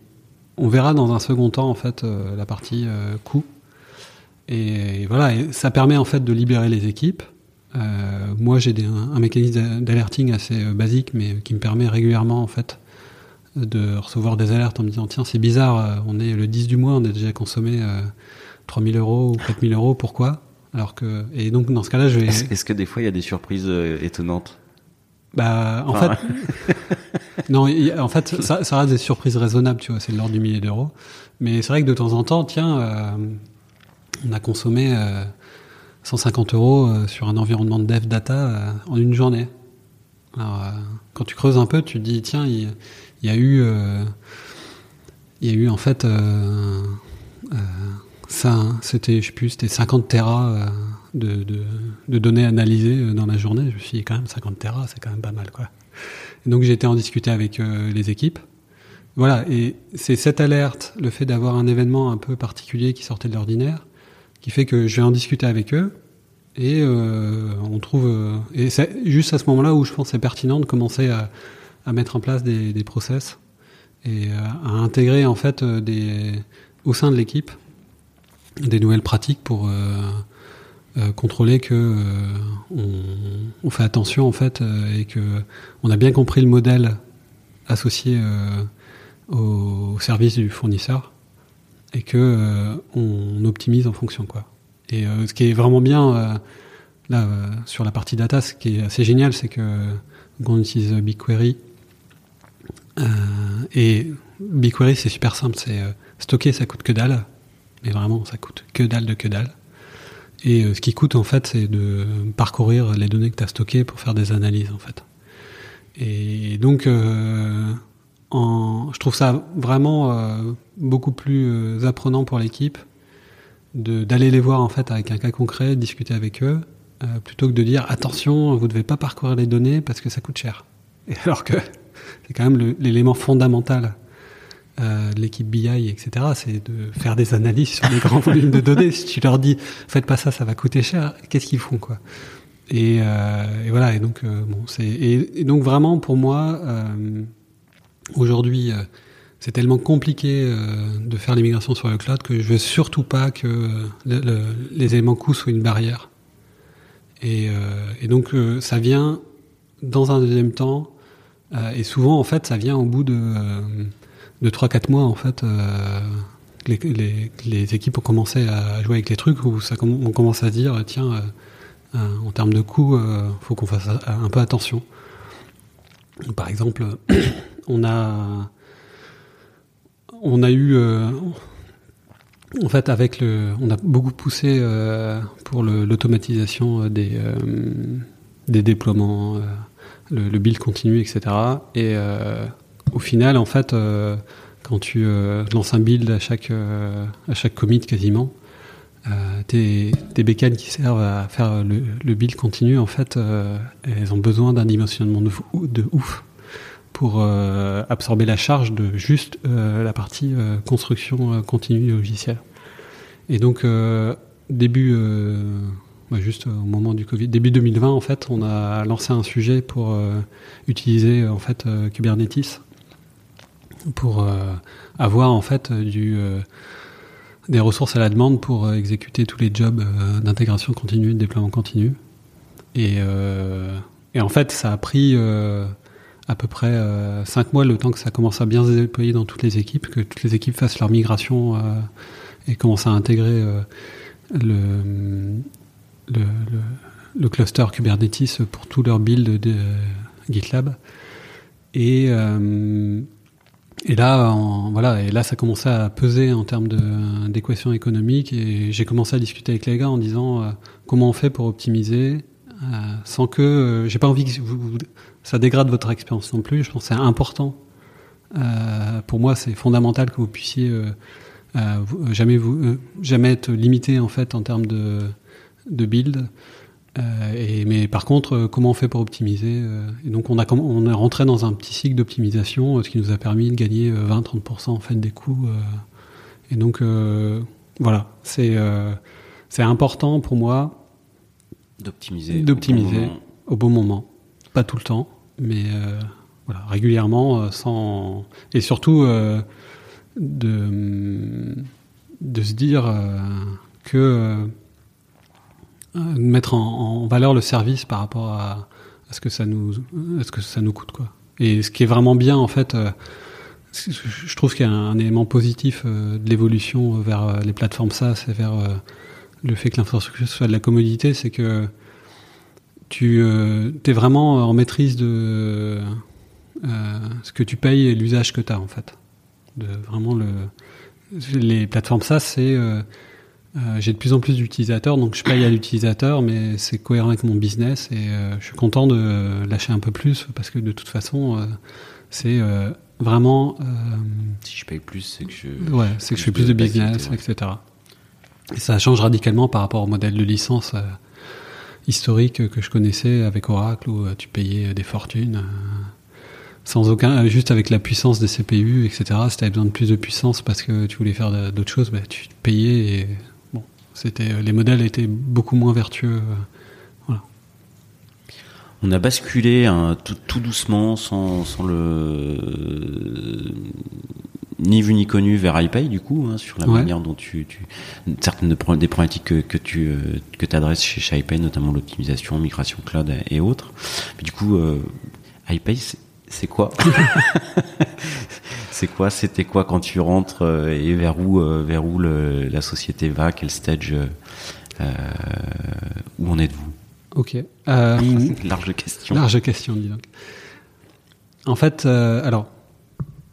on verra dans un second temps en fait euh, la partie coût. Et, voilà, et ça permet en fait de libérer les équipes. moi, j'ai un, un, mécanisme d'alerting assez basique, mais qui me permet régulièrement en fait de recevoir des alertes en me disant tiens c'est bizarre, on est le 10 du mois, on a déjà consommé 3000 euros ou 4000 euros, pourquoi? Alors que et donc dans ce cas-là, je vais. Est-ce que des fois il y a des surprises étonnantes? Bah, en fait, [LAUGHS] non, en fait, ça, ça reste des surprises raisonnables, tu vois, c'est de l'ordre du millier d'euros. Mais c'est vrai que de temps en temps, tiens, euh, on a consommé 150 euh, euros euh, sur un environnement de dev data en une journée. Alors, quand tu creuses un peu, tu te dis, tiens, il, y a eu, il y a eu en fait, ça, c'était, je sais plus, c'était 50 terras de, de, données analysées euh, dans la journée. Je me suis dit, quand même, 50 terras, c'est quand même pas mal, quoi. Donc, j'ai été en discuter avec euh, les équipes. Voilà. Et c'est cette alerte, le fait d'avoir un événement un peu particulier qui sortait de l'ordinaire, qui fait que je vais en discuter avec eux. Et euh, on trouve. Euh, et c'est juste à ce moment-là où je pense c'est pertinent de commencer à, à, mettre en place des, des process et à intégrer en fait des au sein de l'équipe des nouvelles pratiques pour euh, contrôler que euh, on, fait attention en fait euh, et que on a bien compris le modèle associé au, service du fournisseur et que on optimise en fonction quoi. Et ce qui est vraiment bien là sur la partie data, ce qui est assez génial, c'est que on utilise BigQuery et BigQuery c'est super simple, c'est stocker ça coûte que dalle, mais vraiment ça coûte que dalle de que dalle. Et euh, ce qui coûte en fait, c'est de parcourir les données que tu as stockées pour faire des analyses en fait. Et donc, euh, je trouve ça vraiment euh, beaucoup plus euh, apprenant pour l'équipe d'aller les voir en fait avec un cas concret, discuter avec eux, euh, plutôt que de dire attention, vous devez pas parcourir les données parce que ça coûte cher. [LAUGHS] Et alors que c'est quand même l'élément fondamental euh, l'équipe BI, etc., c'est de faire des analyses sur les grands [LAUGHS] volumes de données. Si tu leur dis, faites pas ça, ça va coûter cher, qu'est-ce qu'ils font, quoi? Et, voilà. Et donc, bon, et, donc vraiment pour moi, aujourd'hui, euh, c'est tellement compliqué de faire l'immigration sur le cloud que je veux surtout pas que le, les éléments coûts soient une barrière. Et, donc ça vient dans un deuxième temps, et souvent en fait ça vient au bout de de trois quatre mois en fait. Les, équipes ont commencé à jouer avec les trucs où ça, on commence à dire tiens en termes de coûts, faut qu'on fasse un peu attention. Par exemple, on a eu euh, en fait avec le on a beaucoup poussé euh, pour l'automatisation des euh, des déploiements, le, build continu, etc. Et au final, en fait, quand tu lances un build à chaque à commit quasiment, tes, tes bécanes qui servent à faire le, build continu, en fait, elles ont besoin d'un dimensionnement de ouf pour euh, absorber la charge de juste euh, la partie euh, construction continue du logiciel. Et donc début, bah, juste au moment du Covid, début 2020 en fait, on a lancé un sujet pour utiliser en fait Kubernetes pour avoir en fait des ressources à la demande pour exécuter tous les jobs d'intégration continue, de déploiement continu. Et, et en fait, ça a pris à peu près euh, 5 mois le temps que ça commence à bien se déployer dans toutes les équipes, que toutes les équipes fassent leur migration euh, et commencent à intégrer euh, le, le, cluster Kubernetes pour tout leur build de GitLab. Et, et là, voilà, et là, ça commençait à peser en termes d'équations économiques. Et j'ai commencé à discuter avec les gars en disant comment on fait pour optimiser sans que j'ai pas envie que vous, vous ça dégrade votre expérience non plus. Je pense que c'est important. Euh, pour moi, c'est fondamental que vous puissiez euh, euh, jamais vous jamais être limité en fait en termes de de build. et mais par contre, comment on fait pour optimiser Et donc on a on est rentré dans un petit cycle d'optimisation, ce qui nous a permis de gagner 20-30% en fait des coûts. et donc voilà, c'est c'est important pour moi d'optimiser d'optimiser au bon moment, pas tout le temps mais euh, voilà, régulièrement, euh, sans et surtout euh, de de se dire que mettre en, valeur le service par rapport à, ce que ça nous à ce que ça nous coûte quoi. Et ce qui est vraiment bien en fait, je trouve qu'il y a un, élément positif de l'évolution vers les plateformes SaaS et vers le fait que l'infrastructure soit de la commodité, c'est que tu euh, es vraiment en maîtrise de euh, ce que tu payes et l'usage que tu as en fait. De vraiment le les plateformes ça c'est euh, j'ai de plus en plus d'utilisateurs donc je paye à l'utilisateur mais c'est cohérent avec mon business et je suis content de lâcher un peu plus parce que de toute façon c'est vraiment si je paye plus c'est que je ouais c'est que je fais plus de business etc et ça change radicalement par rapport au modèle de licence historique que je connaissais avec Oracle où euh, tu payais des fortunes euh, sans aucun, euh, juste avec la puissance des CPU, etc. Si tu besoin de plus de puissance parce que tu voulais faire d'autres choses, bah, tu payais et bon, c'était, les modèles étaient beaucoup moins vertueux. Voilà. On a basculé hein, tout, tout, doucement, sans, sans le ni vu ni connu vers iPay du coup hein, sur la manière dont tu, tu certaines des problématiques que, que tu euh, que adresses chez, chez iPay notamment l'optimisation migration cloud et autres. Mais du coup euh, iPay c'est quoi [LAUGHS] c'est quoi c'était quoi quand tu rentres euh, et vers où euh, vers où le, la société va quel stage où en êtes-vous? Ok [LAUGHS] large question. Large question dis donc. En fait alors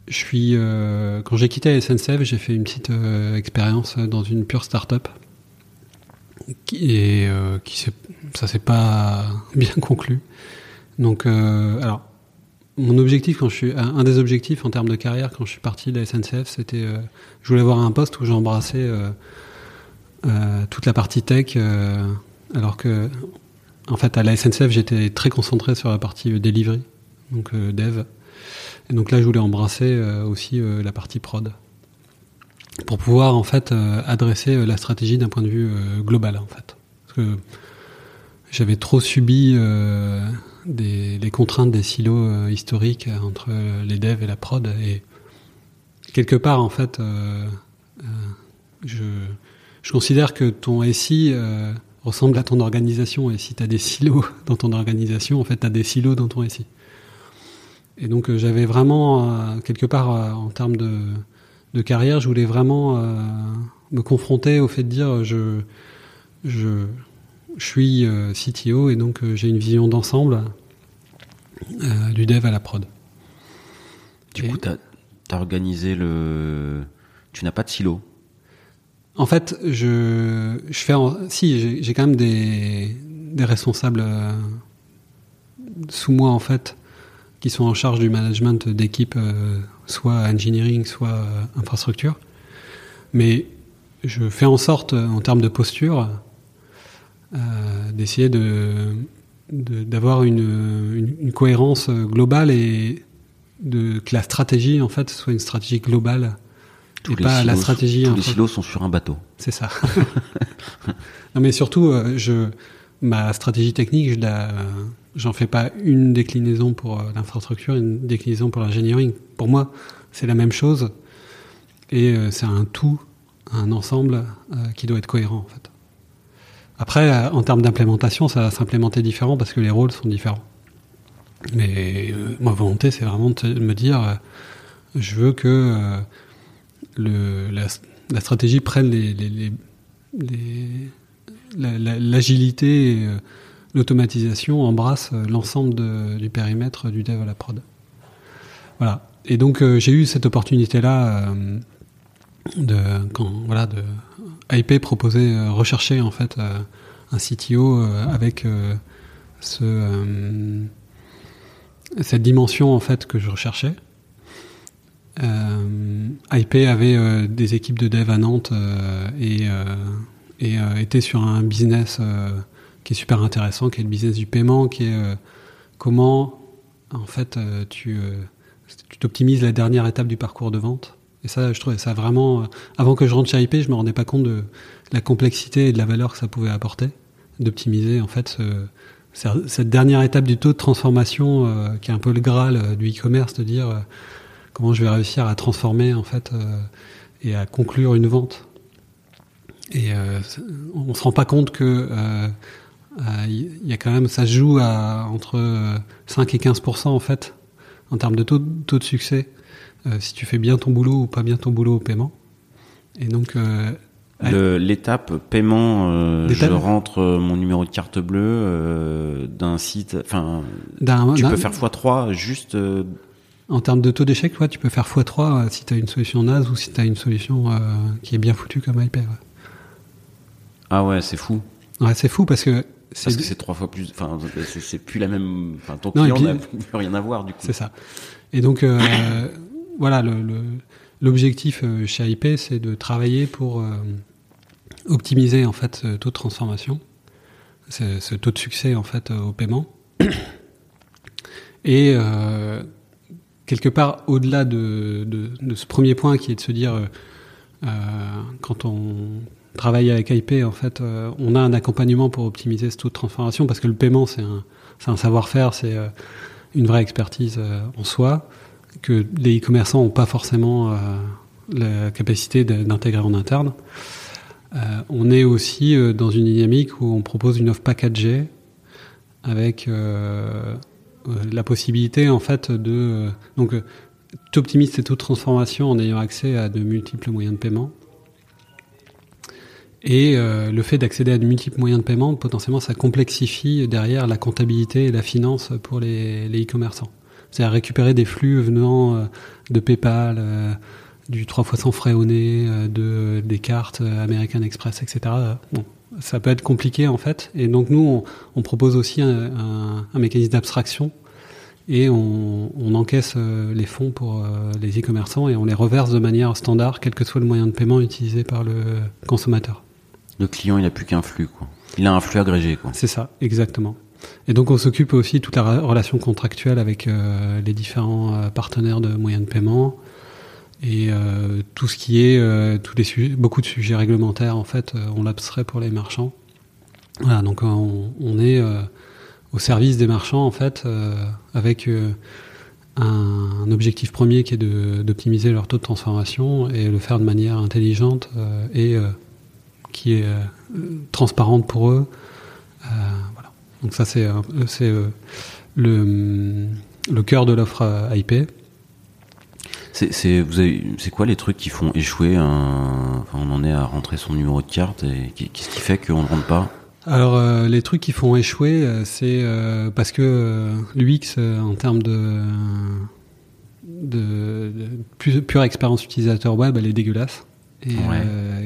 je suis euh, quand j'ai quitté SNCF, j'ai fait une petite euh, expérience dans une pure start-up et euh, qui ça s'est pas [LAUGHS] bien conclu. Donc alors mon objectif quand je suis un des objectifs en termes de carrière quand je suis parti de la SNCF, c'était je voulais avoir un poste où j'embrassais toute la partie tech alors que en fait à la SNCF, j'étais très concentré sur la partie delivery, donc dev. Et donc là, je voulais embrasser euh, aussi euh, la partie prod pour pouvoir en fait euh, adresser la stratégie d'un point de vue global en fait. Parce que j'avais trop subi des, les contraintes des silos historiques entre les devs et la prod et quelque part en fait je, je considère que ton SI ressemble à ton organisation. Et si tu as des silos [LAUGHS] dans ton organisation, en fait, tu as des silos dans ton récit. Et donc, euh, j'avais vraiment, euh, quelque part, euh, en termes de, de, carrière, je voulais vraiment me confronter au fait de dire je, je, je suis CTO et donc j'ai une vision d'ensemble du dev à la prod. Du coup, tu as, as, organisé le. Tu n'as pas de silo? En fait, je, je fais, si, j'ai quand même des, des responsables sous moi en fait, qui sont en charge du management d'équipe, euh, soit engineering, soit euh, infrastructure. Mais je fais en sorte, en termes de posture, d'essayer de d'avoir une, une, une, cohérence globale et de que la stratégie en fait soit une stratégie globale tous les pas la stratégie. Tous les silos sont sur un bateau. C'est ça. [LAUGHS] non, mais surtout, euh, je, ma stratégie technique, je la, j'en fais pas une déclinaison pour euh, l'infrastructure, une déclinaison pour l'engineering. Pour moi, c'est la même chose et euh, c'est un tout, un ensemble qui doit être cohérent en fait. Après, en termes d'implémentation, ça va s'implémenter différent parce que les rôles sont différents. Mais ma volonté, c'est vraiment de me dire, je veux que la, la, stratégie prenne les, les, les, l'agilité et euh, l'automatisation embrasse euh, l'ensemble du périmètre du dev à la prod. Voilà. Et donc euh, j'ai eu cette opportunité-là euh, de quand voilà de IP proposer rechercher en fait un CTO avec ce cette dimension en fait que je recherchais. IP avait des équipes de dev à Nantes et était sur un business qui est super intéressant, qui est le business du paiement, qui est comment en fait tu tu t'optimises la dernière étape du parcours de vente. Et ça, je trouvais ça vraiment. Avant que je rentre chez IP, je me rendais pas compte de la complexité et de la valeur que ça pouvait apporter, d'optimiser en fait ce, cette dernière étape du taux de transformation, qui est un peu le graal du e-commerce, de dire comment je vais réussir à transformer en fait euh, et à conclure une vente. Et euh, on se rend pas compte que euh, il y a quand même, ça se joue à entre 5 et 15 en fait en termes de taux, taux de succès si tu fais bien ton boulot ou pas bien ton boulot au paiement. Et donc l'étape paiement, je rentre mon numéro de carte bleue d'un site, enfin, tu peux faire x3 juste en termes de taux d'échec, tu peux faire x3 euh, si tu as une solution naze ou si tu as une solution euh, qui est bien foutue comme IP. Ah ouais, c'est fou. Ouais, c'est fou parce que parce que c'est trois fois plus. Enfin, c'est plus la même. Enfin, ton client n'a plus rien à voir du coup. C'est ça. Et donc euh, voilà, l'objectif chez IP, c'est de travailler pour optimiser en fait ce taux de transformation, ce, taux de succès en fait au paiement. Et quelque part, au-delà de, de, ce premier point qui est de se dire, euh, euh, quand on travaille avec IP, en fait, euh, on a un accompagnement pour optimiser ce taux de transformation, parce que le paiement, c'est un, savoir-faire, c'est une vraie expertise en soi, que les e-commerçants n'ont pas forcément la capacité d'intégrer en interne. on est aussi dans une dynamique où on propose une offre packagée avec euh, la possibilité en fait de euh, donc euh, tu optimises taux de transformation en ayant accès à de multiples moyens de paiement. Et le fait d'accéder à de multiples moyens de paiement, potentiellement, ça complexifie derrière la comptabilité et la finance pour les e-commerçants. C'est-à-dire récupérer des flux venant de PayPal, du 3 fois sans frais au nez, de, des cartes American Express, etc. Bon, ça peut être compliqué en fait. Et donc nous, on, propose aussi un, mécanisme d'abstraction et on, encaisse euh, les fonds pour euh, les e-commerçants et on les reverse de manière standard, quel que soit le moyen de paiement utilisé par le consommateur. Le client, il n'a plus qu'un flux, quoi. Il a un flux agrégé, quoi. C'est ça, exactement. Et donc on s'occupe aussi de toute la relation contractuelle avec euh, les différents partenaires de moyens de paiement et euh, tout ce qui est euh, tous les sujets, beaucoup de sujets réglementaires en fait, euh, on l'abstrait pour les marchands. Voilà, donc on, on est au service des marchands en fait, avec un, objectif premier qui est d'optimiser leur taux de transformation et le faire de manière intelligente et qui est transparente pour eux. voilà. Donc ça c'est c'est le le cœur de l'offre IP. C'est quoi les trucs qui font échouer un, enfin, on en est à rentrer son numéro de carte et qu'est-ce qui fait qu'on ne rentre pas? Alors euh, les trucs qui font échouer, euh, c'est euh, parce que l'UX en termes de, de, pure, expérience utilisateur web, elle est dégueulasse. Et,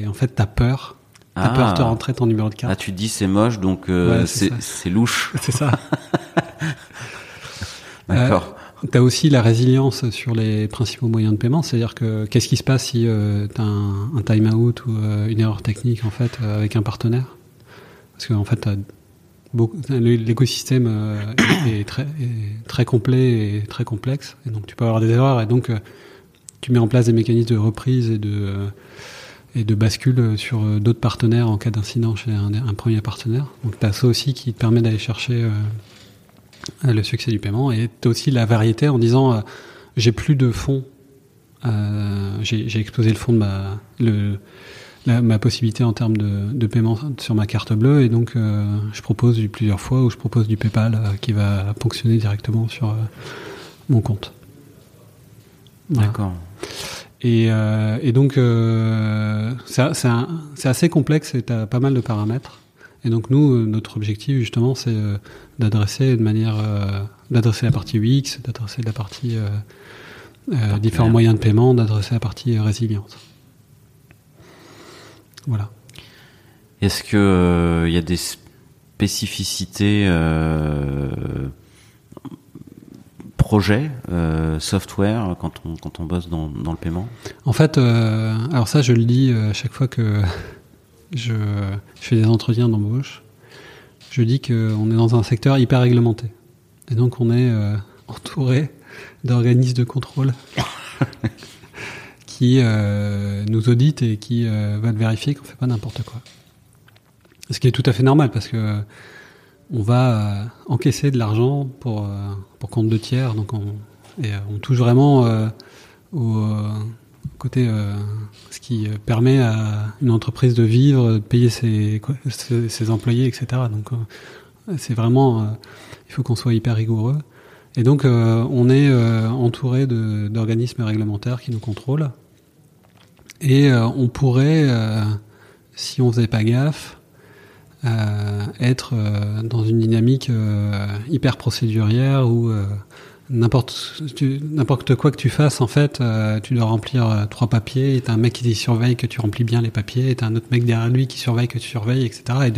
en fait, t'as peur. T'as peur de ah. rentrer ton numéro de carte. Ah, tu dis c'est moche, donc c'est louche. [LAUGHS] C'est ça. [LAUGHS] D'accord. Tu as aussi la résilience sur les principaux moyens de paiement, c'est-à-dire que qu'est-ce qui se passe si euh, tu as un, un time-out ou euh, une erreur technique en fait euh, avec un partenaire? Parce qu'en en fait, l'écosystème est, très, est très complet et très complexe, et donc tu peux avoir des erreurs, et donc tu mets en place des mécanismes de reprise et de et de bascule sur d'autres partenaires en cas d'incident chez un, premier partenaire. Donc tu as ça aussi qui te permet d'aller chercher euh, le succès du paiement et aussi la variété en disant euh, j'ai plus de fonds euh, j'ai exposé le fond de ma ma possibilité en termes de, paiement sur ma carte bleue et donc je propose plusieurs fois ou je propose du PayPal qui va fonctionner directement sur mon compte. D'accord. Et, et, donc c'est assez complexe et tu as pas mal de paramètres. Et donc nous, euh, notre objectif justement, c'est euh, d'adresser de manière, euh, d'adresser la partie UX, d'adresser la partie différents moyens de paiement, d'adresser la partie résilience. Voilà. Est-ce que il y a des spécificités projets, software quand on quand on bosse dans, dans le paiement? En fait, alors ça je le dis à chaque fois que [LAUGHS] je, fais des entretiens d'embauche, je dis qu'on est dans un secteur hyper réglementé. Et donc on est euh, entouré d'organismes de contrôle [LAUGHS] qui euh, nous auditent et qui euh, veulent vérifier qu'on fait pas n'importe quoi. Ce qui est tout à fait normal parce que on va encaisser de l'argent pour, pour compte de tiers, donc on, et on touche vraiment au côté euh, ce qui permet à une entreprise de vivre, de payer ses, ses, employés, etc. Donc euh, c'est vraiment, euh, il faut qu'on soit hyper rigoureux. Et donc on est entouré d'organismes réglementaires qui nous contrôlent. Et on pourrait, si on faisait pas gaffe, être dans une dynamique hyper procédurière où N'importe quoi que tu fasses, en fait, euh, tu dois remplir euh, trois papiers. Et t'as un mec qui surveille que tu remplis bien les papiers. Et t'as un autre mec derrière lui qui surveille que tu surveilles, etc. Et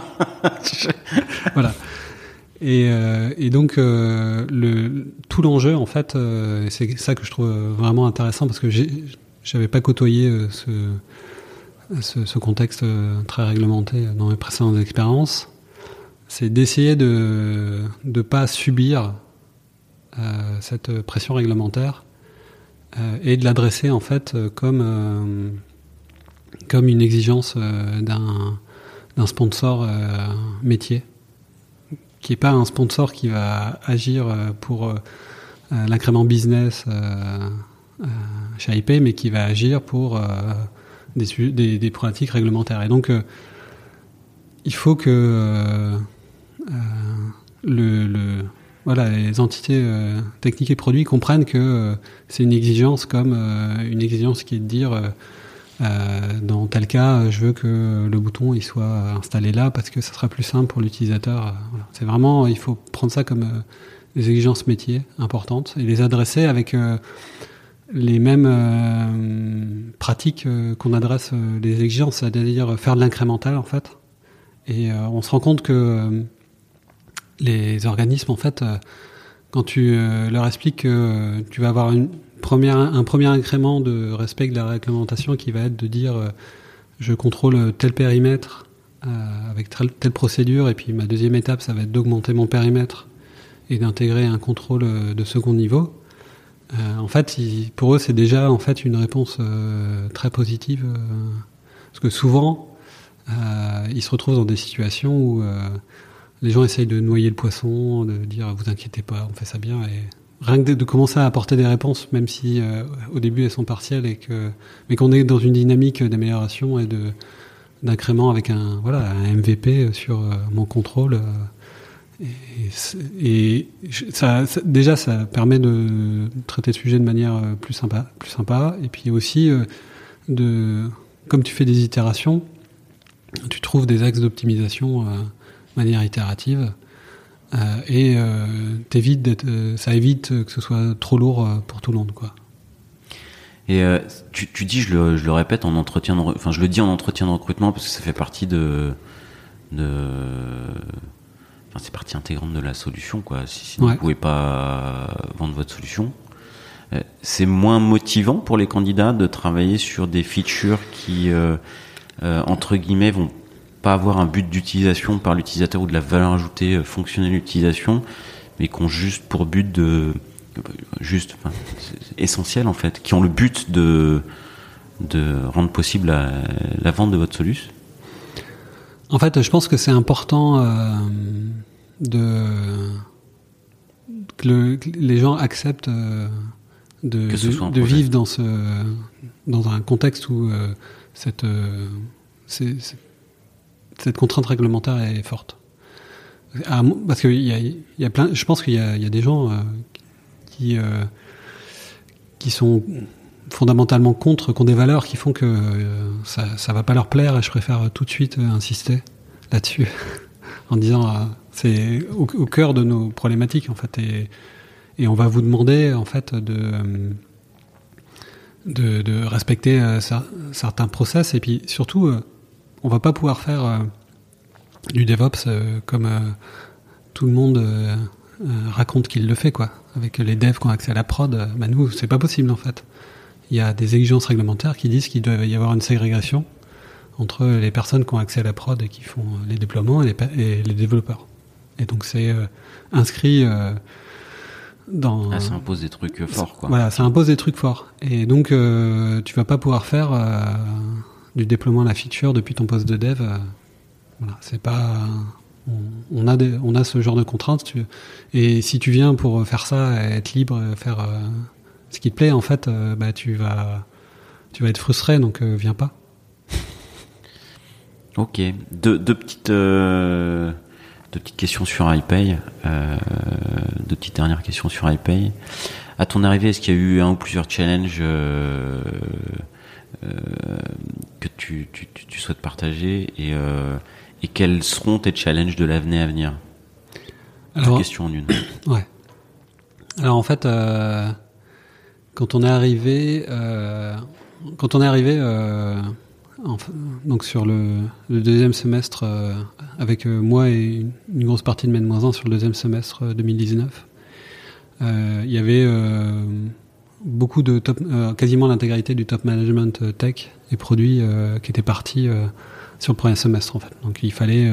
[LAUGHS] voilà. Et, euh, et donc le tout l'enjeu, en fait, c'est ça que je trouve vraiment intéressant parce que j'avais pas côtoyé ce, ce, ce contexte très réglementé dans mes précédentes expériences. C'est d'essayer de ne pas subir euh, cette pression réglementaire euh, et de l'adresser en fait comme euh, comme une exigence d'un d'un sponsor métier qui est pas un sponsor qui va agir pour l'incrément business chez IP, mais qui va agir pour des, des, problématiques réglementaires. Et donc, il faut que le, le, voilà, les entités euh, techniques et produits comprennent que euh, c'est une exigence comme euh, une exigence qui est de dire dans tel cas, je veux que le bouton il soit installé là parce que ça sera plus simple pour l'utilisateur. C'est vraiment, il faut prendre ça comme des exigences métiers importantes et les adresser avec les mêmes pratiques qu'on adresse les exigences, c'est-à-dire faire de l'incrémental en fait. Et on se rend compte que les organismes, en fait, euh, quand tu euh, leur expliques que euh, tu vas avoir une première, un premier incrément de respect de la réglementation qui va être de dire je contrôle tel périmètre avec telle, procédure, et puis ma deuxième étape, ça va être d'augmenter mon périmètre et d'intégrer un contrôle de second niveau. En fait, pour eux, c'est déjà en fait une réponse très positive, parce que souvent, ils se retrouvent dans des situations où les gens essayent de noyer le poisson, de dire vous inquiétez pas, on fait ça bien. Et rien que de, commencer à apporter des réponses, même si euh, au début elles sont partielles, et que, mais qu'on est dans une dynamique d'amélioration et de, d'incrément avec un voilà un MVP sur mon contrôle. Et, ça, déjà, ça permet de traiter le sujet de manière plus sympa, plus sympa. Et puis aussi, de, comme tu fais des itérations, tu trouves des axes d'optimisation de manière itérative. et ça évite que ce soit trop lourd pour tout le monde, quoi. Et euh, tu, dis, je le, répète en entretien, enfin je le dis en entretien de recrutement parce que ça fait partie de, de enfin c'est partie intégrante de la solution quoi. Si, si vous pouvez pas vendre votre solution, euh, c'est moins motivant pour les candidats de travailler sur des features qui euh, euh entre guillemets vont pas avoir un but d'utilisation par l'utilisateur ou de la valeur ajoutée euh, fonctionnelle d'utilisation, mais qui ont juste pour but de juste, enfin, essentiels en fait, qui ont le but de, de rendre possible la, vente de votre solution En fait, je pense que c'est important euh, de que, les gens acceptent euh, de, de, vivre dans ce dans un contexte où euh, cette cette contrainte réglementaire est forte. parce qu'il y a, y a plein, je pense qu'il y, y a, des gens qui, euh, qui sont fondamentalement contre, qui ont des valeurs qui font que euh, ça, ça va pas leur plaire et je préfère tout de suite euh, insister là-dessus [LAUGHS] en disant c'est au, cœur de nos problématiques en fait et, et on va vous demander en fait de de, respecter certains process et puis surtout on va pas pouvoir faire du DevOps comme tout le monde raconte qu'il le fait quoi avec les devs qui ont accès à la prod, euh, bah nous, c'est pas possible en fait. Il y a des exigences réglementaires qui disent qu'il doit y avoir une ségrégation entre les personnes qui ont accès à la prod et qui font les déploiements et les, développeurs. Et donc c'est euh, inscrit euh, dans. Ah, ça impose des trucs forts, quoi. Voilà, ça impose des trucs forts. Et donc tu vas pas pouvoir faire du déploiement à la feature depuis ton poste de dev. voilà, c'est pas on, a on a ce genre de contraintes. et si tu viens pour faire ça, être libre, faire euh, ce qui te plaît, en fait, euh, bah, tu vas, tu vas être frustré, donc euh, viens pas. [LAUGHS] Ok. Deux, petites, deux petites questions sur iPay. deux petites dernières questions sur iPay. À ton arrivée, est-ce qu'il y a eu un ou plusieurs challenges que tu, tu, souhaites partager et et quels seront tes challenges de l'avenir à venir? Alors, question en une. [COUGHS] Ouais. Alors en fait, euh, quand on est arrivé, euh, euh, donc sur le, deuxième semestre, euh, avec moi et une, grosse partie de mes moins 1 sur le deuxième semestre 2019, il y avait beaucoup de top, quasiment l'intégralité du top management tech et produits qui étaient partis sur le premier semestre. Donc il fallait,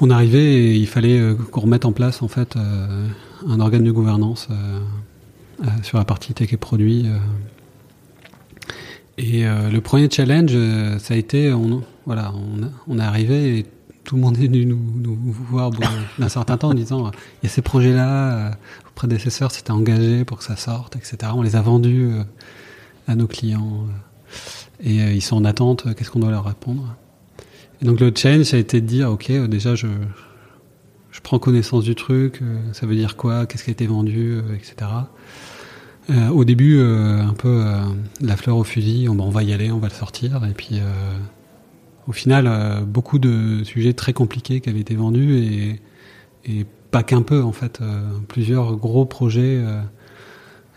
on arrivait et il fallait qu'on remette en place en fait un organe de gouvernance sur la partie tech et produits. et le premier challenge, ça a été, on, voilà, on, est arrivé et tout le monde est venu nous, nous voir d'un [LAUGHS] certain temps en disant il y a ces projets-là, vos prédécesseurs s'étaient engagés pour que ça sorte, etc. On les a vendus à nos clients et euh, ils sont en attente, euh, qu'est-ce qu'on doit leur répondre Et donc le challenge, ça a été de dire, ok, euh, déjà je, je prends connaissance du truc, ça veut dire quoi, qu'est-ce qui a été vendu, etc. Euh, au début, un peu la fleur au fusil, on, on, va y aller, on va le sortir, et puis au final, beaucoup de sujets très compliqués qui avaient été vendus, et, et pas qu'un peu en fait, plusieurs gros projets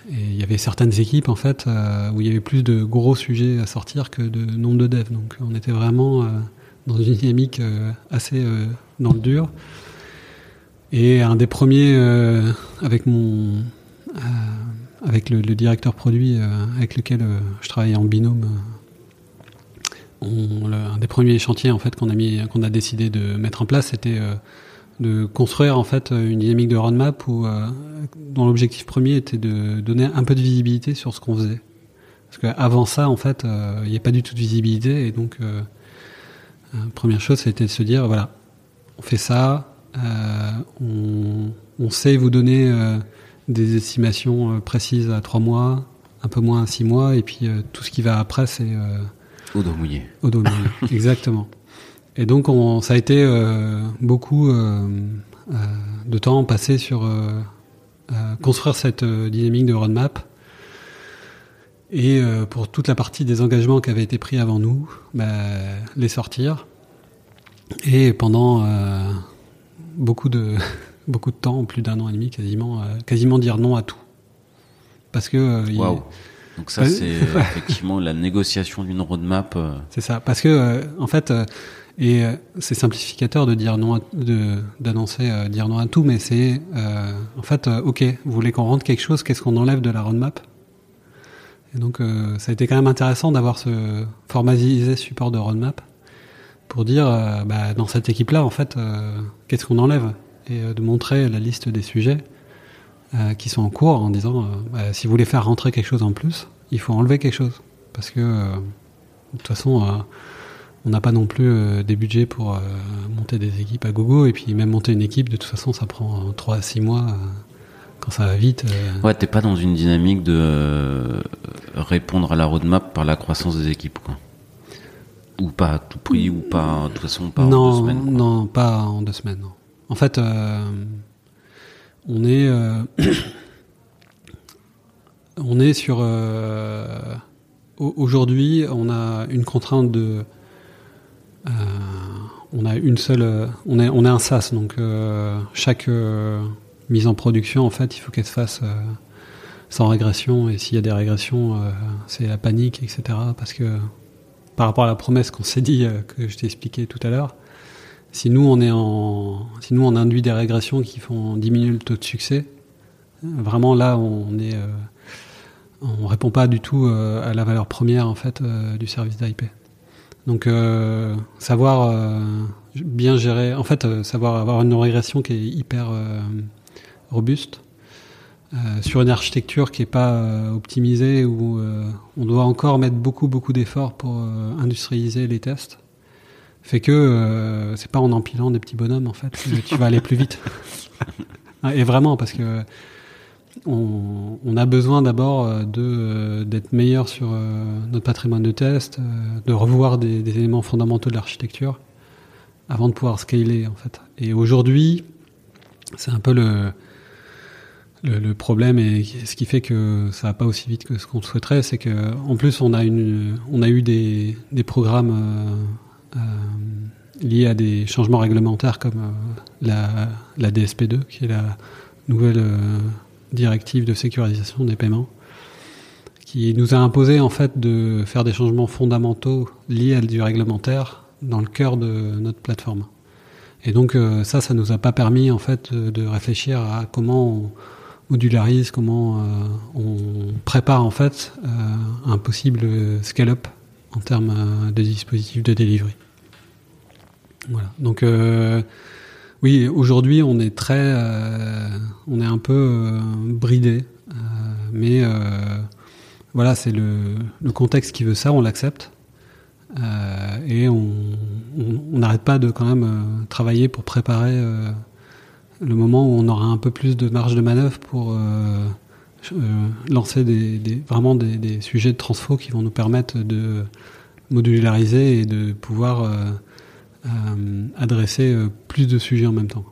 et il y avait certaines équipes en fait euh, où il y avait plus de gros sujets à sortir que de nombre de devs. Donc on était vraiment euh, dans une dynamique euh, assez dans le dur. Et un des premiers avec mon avec le, directeur produit avec lequel je travaillais en binôme. On, un des premiers chantiers en fait qu'on a mis qu'on a décidé de mettre en place c'était de construire en fait une dynamique de roadmap où, euh, dont l'objectif premier était de donner un peu de visibilité sur ce qu'on faisait. Parce qu'avant ça, en fait, euh, il n'y a pas du tout de visibilité et donc euh, première chose, c'était de se dire voilà, on fait ça, on, sait vous donner des estimations précises à trois mois, un peu moins à six mois, et puis tout ce qui va après, c'est Au dos mouillé. Au dos mouillé, [LAUGHS] exactement. Et donc, on, ça a été euh, beaucoup euh, euh, de temps passé sur euh, euh, construire cette euh, dynamique de roadmap. Et euh, pour toute la partie des engagements qui avaient été pris avant nous, bah, les sortir. Et pendant euh, beaucoup de [LAUGHS] beaucoup de temps, plus d'un an et demi, quasiment, euh, quasiment dire non à tout. Parce que euh, il- Waouh. Donc ça, c'est [LAUGHS] effectivement la négociation d'une roadmap. euh, C'est ça, parce que en fait, et c'est simplificateur de dire non, à- de d'annoncer dire non à tout, mais c'est en fait, ok, vous voulez qu'on rentre quelque chose, qu'est-ce qu'on enlève de la roadmap? Et donc, euh, ça a été quand même intéressant d'avoir ce formalisé support de roadmap pour dire, euh, bah, dans cette équipe-là, en fait, euh, qu'est-ce qu'on enlève? Et euh, de montrer la liste des sujets euh, qui sont en cours en disant, euh, bah, si vous voulez faire rentrer quelque chose en plus, il faut enlever quelque chose parce que de toute façon, on n'a pas non plus des budgets pour monter des équipes à gogo, et puis même monter une équipe, de toute façon, ça prend 3 à 6 mois. quand ça va vite. euh, Ouais, t'es pas dans une dynamique de euh, répondre à la roadmap par la croissance des équipes, quoi. Ou pas à tout prix, ou pas, de toute façon, pas en non, deux semaines. quoi. non, pas en deux semaines. non. En fait, euh, on est, euh, [COUGHS] on est sur. euh, au- Aujourd'hui, on a une contrainte de. on a une seule. On est, on est un SaaS, donc chaque mise en production, en fait, il faut qu'elle se fasse sans régression. Et s'il y a des régressions, c'est la panique, etc. Parce que par rapport à la promesse qu'on s'est dit, que je t'ai expliqué tout à l'heure, si nous on est en, si nous on induit des régressions qui font diminuer le taux de succès, vraiment là on est, euh, on répond pas du tout euh, à la valeur première en fait euh, du service d'IP. Donc savoir bien gérer, en fait savoir avoir une régression qui est hyper robuste. sur une architecture qui est pas optimisée où on doit encore mettre beaucoup beaucoup d'efforts pour industrialiser les tests fait que euh, c'est pas en empilant des petits bonhommes en fait que tu vas aller plus vite. [LAUGHS] Ah, et vraiment parce que on, on a besoin d'abord euh, de euh, d'être meilleur sur euh, notre patrimoine de test de revoir des, des éléments fondamentaux de l'architecture avant de pouvoir scaler en fait. Et aujourd'hui c'est un peu le le, le problème et ce qui fait que ça va pas aussi vite que ce qu'on souhaiterait, c'est que en plus on a une, on a eu des, des programmes euh, euh, liés à des changements réglementaires comme euh, la, la DSP2, qui est la nouvelle euh, directive de sécurisation des paiements, qui nous a imposé en fait de faire des changements fondamentaux liés à du réglementaire dans le cœur de notre plateforme. Et donc ça, ça nous a pas permis en fait de, réfléchir à comment on modularise, comment on prépare en fait un possible scale-up en termes euh, de dispositifs de delivery. Voilà. Donc euh, oui, aujourd'hui on est très, euh, on est un peu bridé, mais voilà, c'est le, contexte qui veut ça, on l'accepte. Et on n'arrête pas de quand même travailler pour préparer le moment où on aura un peu plus de marge de manœuvre pour lancer des, des- vraiment des, des sujets de transfo qui vont nous permettre de modulariser et de pouvoir euh, euh, adresser euh, plus de sujets en même temps.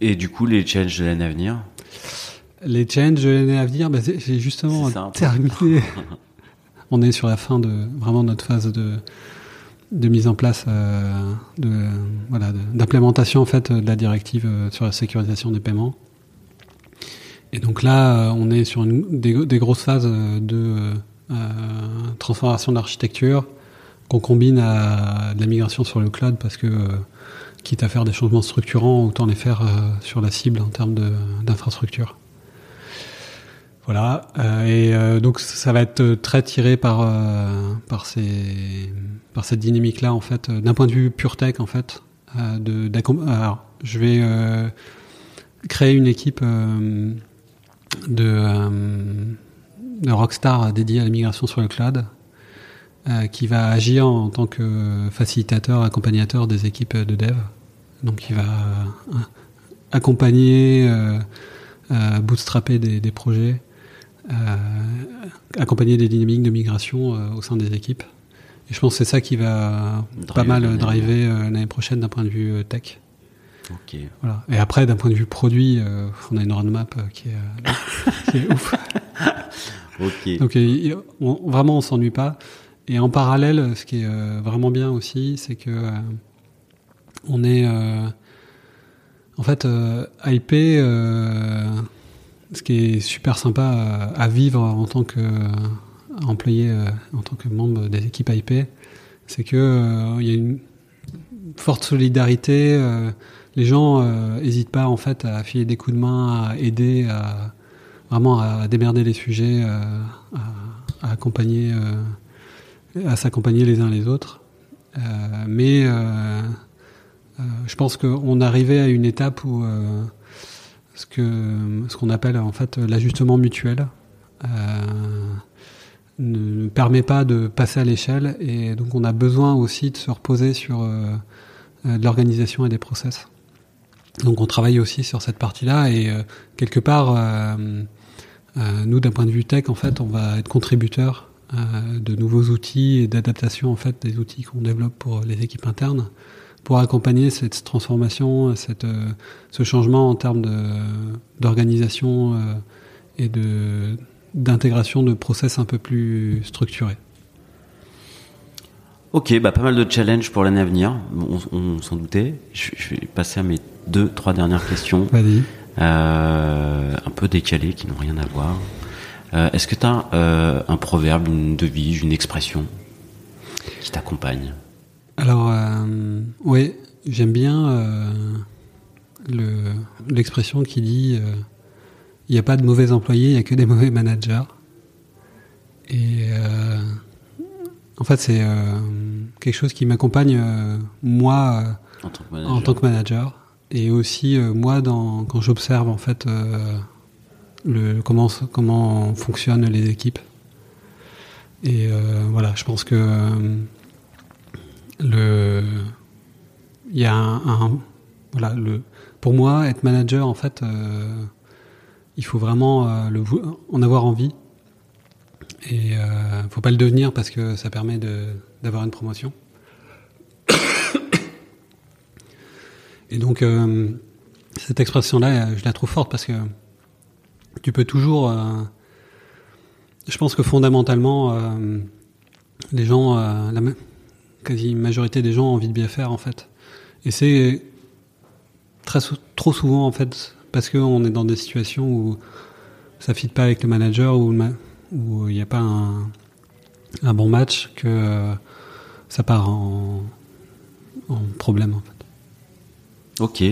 Et du coup, les challenges de l'année à venir? Les challenges de l'année à venir, bah, c'est c'est justement terminé. [LAUGHS] On est sur la fin de vraiment notre phase de, de mise en place, euh, de voilà, d'implémentation en fait de la directive euh, sur la sécurisation des paiements. Et donc là, euh, on est sur une, des, des grosses phases euh, de euh, transformation d'architecture qu'on combine à de la migration sur le cloud parce que euh, quitte à faire des changements structurants, autant les faire euh, sur la cible en termes d'infrastructure. Voilà, euh, et euh, donc ça va être très tiré par euh, par ces par cette dynamique là en fait, euh, d'un point de vue pure tech en fait. euh, de alors, je vais euh, créer une équipe euh, de euh, de rockstar dédiée à la migration sur le cloud, euh, qui va agir en tant que facilitateur, accompagnateur des équipes de dev. Donc il va euh, accompagner, euh, euh, bootstrapper des, des projets accompagner des dynamiques de migration au sein des équipes. Et je pense que c'est ça qui va pas mal driver l'année prochaine d'un point de vue tech. Voilà. Et après, d'un point de vue produit, euh, on a une roadmap euh, qui, est, euh, [LAUGHS] qui est ouf. Donc vraiment, on s'ennuie pas. Et en parallèle, ce qui est vraiment bien aussi, c'est que on est en fait IP. ce qui est super sympa à vivre en tant que employé, en tant que membre des équipes IP, c'est que il y a une forte solidarité les gens n'hésitent euh, pas en fait à filer des coups de main, à aider, à vraiment à démerder les sujets, euh, à, accompagner, euh, à s'accompagner les uns les autres. mais je pense qu'on arrivait à une étape où ce qu'on appelle en fait l'ajustement mutuel ne permet pas de passer à l'échelle et donc on a besoin aussi de se reposer sur de l'organisation et des process. Donc on travaille aussi sur cette partie-là et euh, quelque part, euh, euh, nous d'un point de vue tech, en fait, on va être contributeur de nouveaux outils et d'adaptation en fait des outils qu'on développe pour les équipes internes pour accompagner cette transformation, cette, ce changement en termes d'organisation et de d'intégration de process un peu plus structurés. Ok, bah pas mal de challenges pour l'année à venir, on, s'en doutait. Je, vais passer à mes deux, trois dernières questions. Vas-y. Euh, un peu décalées, qui n'ont rien à voir. Euh, est-ce que tu as euh, un proverbe, une devise, une expression qui t'accompagne? Alors, oui, j'aime bien l'expression qui dit il n'y a pas de mauvais employés, il n'y a que des mauvais managers. Et en fait, c'est euh, quelque chose qui m'accompagne euh, moi en tant, que manager et aussi euh, moi dans, quand j'observe en fait le comment fonctionnent les équipes. Et voilà, je pense que le il y a un, voilà le pour moi être manager en fait il faut vraiment en avoir envie et euh, faut pas le devenir parce que ça permet d'avoir une promotion. Et donc, euh, cette expression-là, je la trouve forte parce que tu peux toujours. Euh, je pense que fondamentalement, euh, les gens, la quasi majorité des gens ont envie de bien faire en fait. Et c'est très trop souvent en fait parce qu'on est dans des situations où ça fit pas avec le manager ou où il n'y a pas un, un, bon match que euh, ça part en, en, problème en fait. Ok.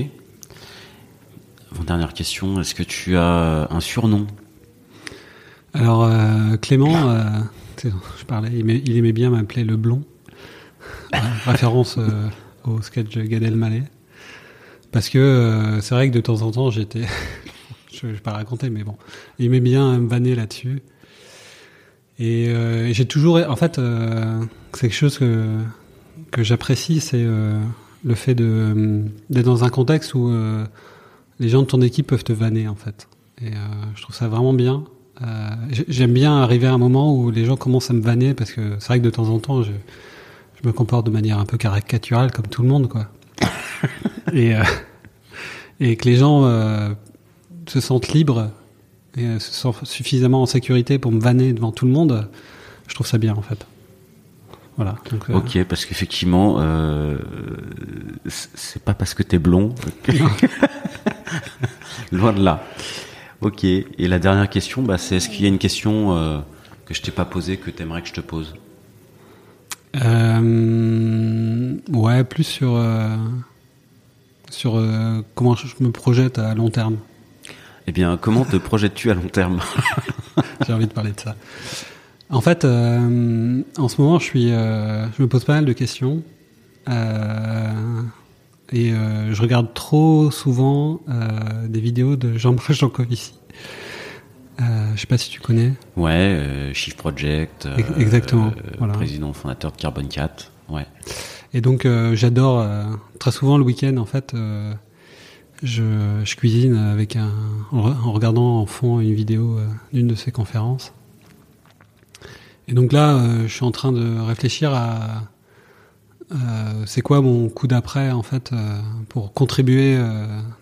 dernière question, est-ce que tu as un surnom? Alors euh, Clément, euh, je parlais, il aimait, bien m'appeler le blond, [LAUGHS] référence au sketch de Gad Elmaleh. Parce que c'est vrai que de temps en temps j'étais, [LAUGHS] je ne vais pas raconter, mais bon, il aimait bien me vanner là-dessus. Et euh, j'ai toujours, en fait, euh, c'est quelque chose que que j'apprécie, c'est euh, le fait d'être dans un contexte où euh, les gens de ton équipe peuvent te vanner, en fait. Et euh, je trouve ça vraiment bien. J'aime bien arriver à un moment où les gens commencent à me vanner parce que c'est vrai que de temps en temps, je, je me comporte de manière un peu caricaturale comme tout le monde, quoi. [LAUGHS] et et que les gens se sentent libres et euh, se sent suffisamment en sécurité pour me vanner devant tout le monde, je trouve ça bien en fait. Voilà. Donc, euh, ok, parce qu'effectivement, euh, c'est pas parce que t'es blond. [LAUGHS] Loin de là. Ok. Et la dernière question, bah, c'est est-ce qu'il y a une question euh, que je t'ai pas posée que t'aimerais que je te pose? Euh, Ouais, plus sur sur comment je me projette à long terme. Eh bien, comment te projettes-tu à long terme? [LAUGHS] J'ai envie de parler de ça. En fait, euh, en ce moment, je suis, euh, je me pose pas mal de questions euh, et je regarde trop souvent des vidéos de Jean-Marc Jancovici. je sais pas si tu connais. Ouais, Shift Project. Exactement. Président fondateur de Carbon 4. Ouais. Et donc, j'adore très souvent le week-end en fait je, je, cuisine avec un, en regardant en fond une vidéo d'une de ses conférences. Et donc là, je suis en train de réfléchir à c'est quoi mon coup d'après en fait pour contribuer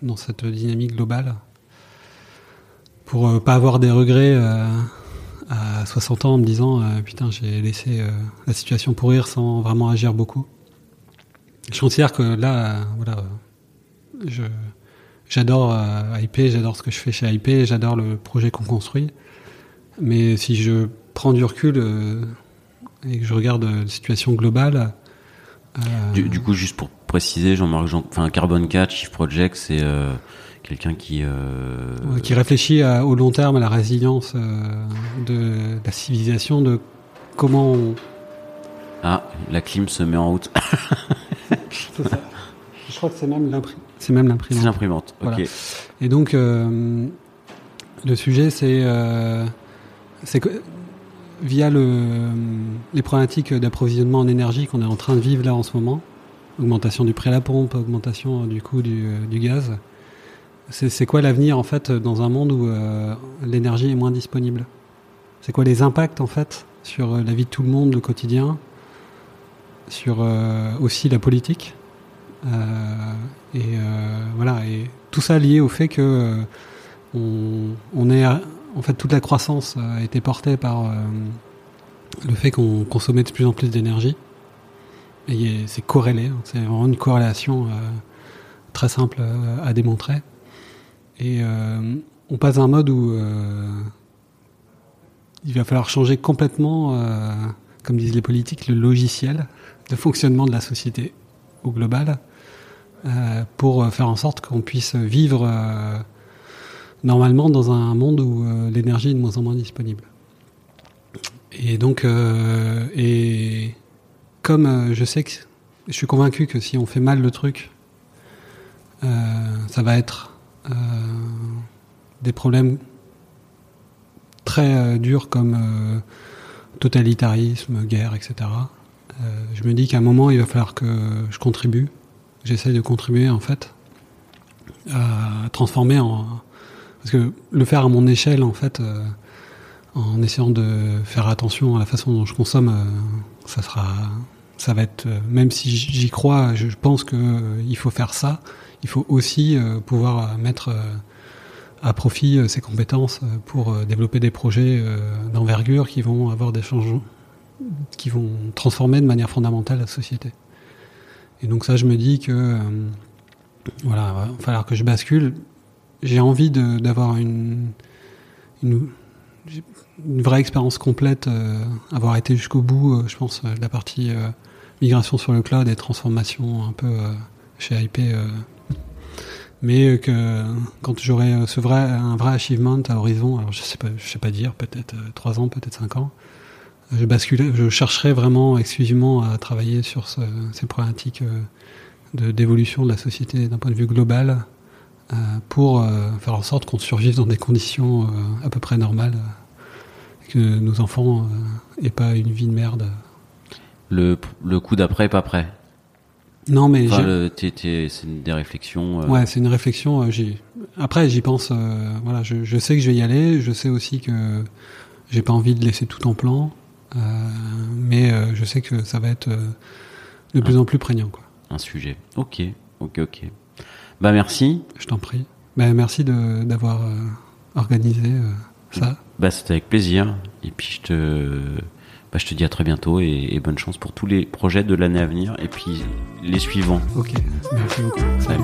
dans cette dynamique globale, pour pas avoir des regrets à 60 ans en me disant putain j'ai laissé la situation pourrir sans vraiment agir beaucoup. Je considère que là, voilà, je, j'adore euh, IP, j'adore ce que je fais chez IP, j'adore le projet qu'on construit. Mais si je prends du recul euh, et que je regarde la situation globale. Euh, du, coup, juste pour préciser, Jean-Marc, Jean, enfin, Carbon 4, Chief Project, c'est quelqu'un qui. qui réfléchit au long terme à la résilience de la civilisation, de comment on. Ah, la clim se met en route. [LAUGHS] Je crois que c'est même l'imprimante. C'est même l'imprimante. C'est l'imprimante. Ok. Et donc euh, le sujet, c'est euh, c'est via le, les problématiques d'approvisionnement en énergie qu'on est en train de vivre là en ce moment, augmentation du prix à la pompe, augmentation du coût du, du gaz. C'est quoi l'avenir en fait dans un monde où euh, l'énergie est moins disponible? C'est quoi les impacts en fait sur la vie de tout le monde, le quotidien sur euh, aussi la politique? Euh, et euh, voilà, et tout ça lié au fait que on est en fait toute la croissance a été portée par le fait qu'on consommait de plus en plus d'énergie. Et c'est corrélé, hein. c'est vraiment une corrélation très simple à démontrer. Et on passe à un mode où il va falloir changer complètement, comme disent les politiques, le logiciel de fonctionnement de la société au global euh, pour faire en sorte qu'on puisse vivre euh, normalement dans un monde où euh, l'énergie est de moins en moins disponible. Et donc, et comme je sais que je suis convaincu que si on fait mal le truc, ça va être des problèmes très durs comme totalitarisme, guerre, etc. Euh, je me dis qu'à un moment, il va falloir que je contribue. J'essaie de contribuer, en fait, à transformer en. Parce que le faire à mon échelle, en fait, euh, en essayant de faire attention à la façon dont je consomme, euh, ça sera. Ça va être. même si j'y crois, je pense qu'il faut faire ça. Il faut aussi pouvoir mettre à profit ses compétences pour développer des projets d'envergure qui vont avoir des changements qui vont transformer de manière fondamentale la société. Et donc ça, je me dis que euh, voilà, il va falloir que je bascule. J'ai envie d'avoir une, une, vraie expérience complète, euh, avoir été jusqu'au bout, euh, je pense, de la partie migration sur le cloud et transformation un peu chez IP. mais que quand j'aurai ce vrai, un vrai achievement à horizon, alors je sais pas, je sais pas dire, peut-être trois ans, peut-être cinq ans, je bascule, je chercherai vraiment exclusivement à travailler sur ce, ces problématiques euh, d'évolution de la société d'un point de vue global euh, pour euh, faire en sorte qu'on survive dans des conditions euh, à peu près normales, que nos enfants aient pas une vie de merde. Le, le coup d'après pas prêt. Non mais enfin, c'est des réflexions. Ouais, c'est une réflexion. J'y... Après, j'y pense. voilà, je, je, sais que je vais y aller. Je sais aussi que j'ai pas envie de laisser tout en plan. Euh, mais euh, je sais que ça va être euh, de plus en plus prégnant. Quoi. Un sujet. Ok, ok, ok. Bah merci. Je t'en prie. Bah, merci d'avoir organisé ça. Bah, C'était avec plaisir. Et puis je te, bah, je te dis à très bientôt et, et bonne chance pour tous les projets de l'année à venir et puis les suivants. Ok, merci beaucoup. Salut.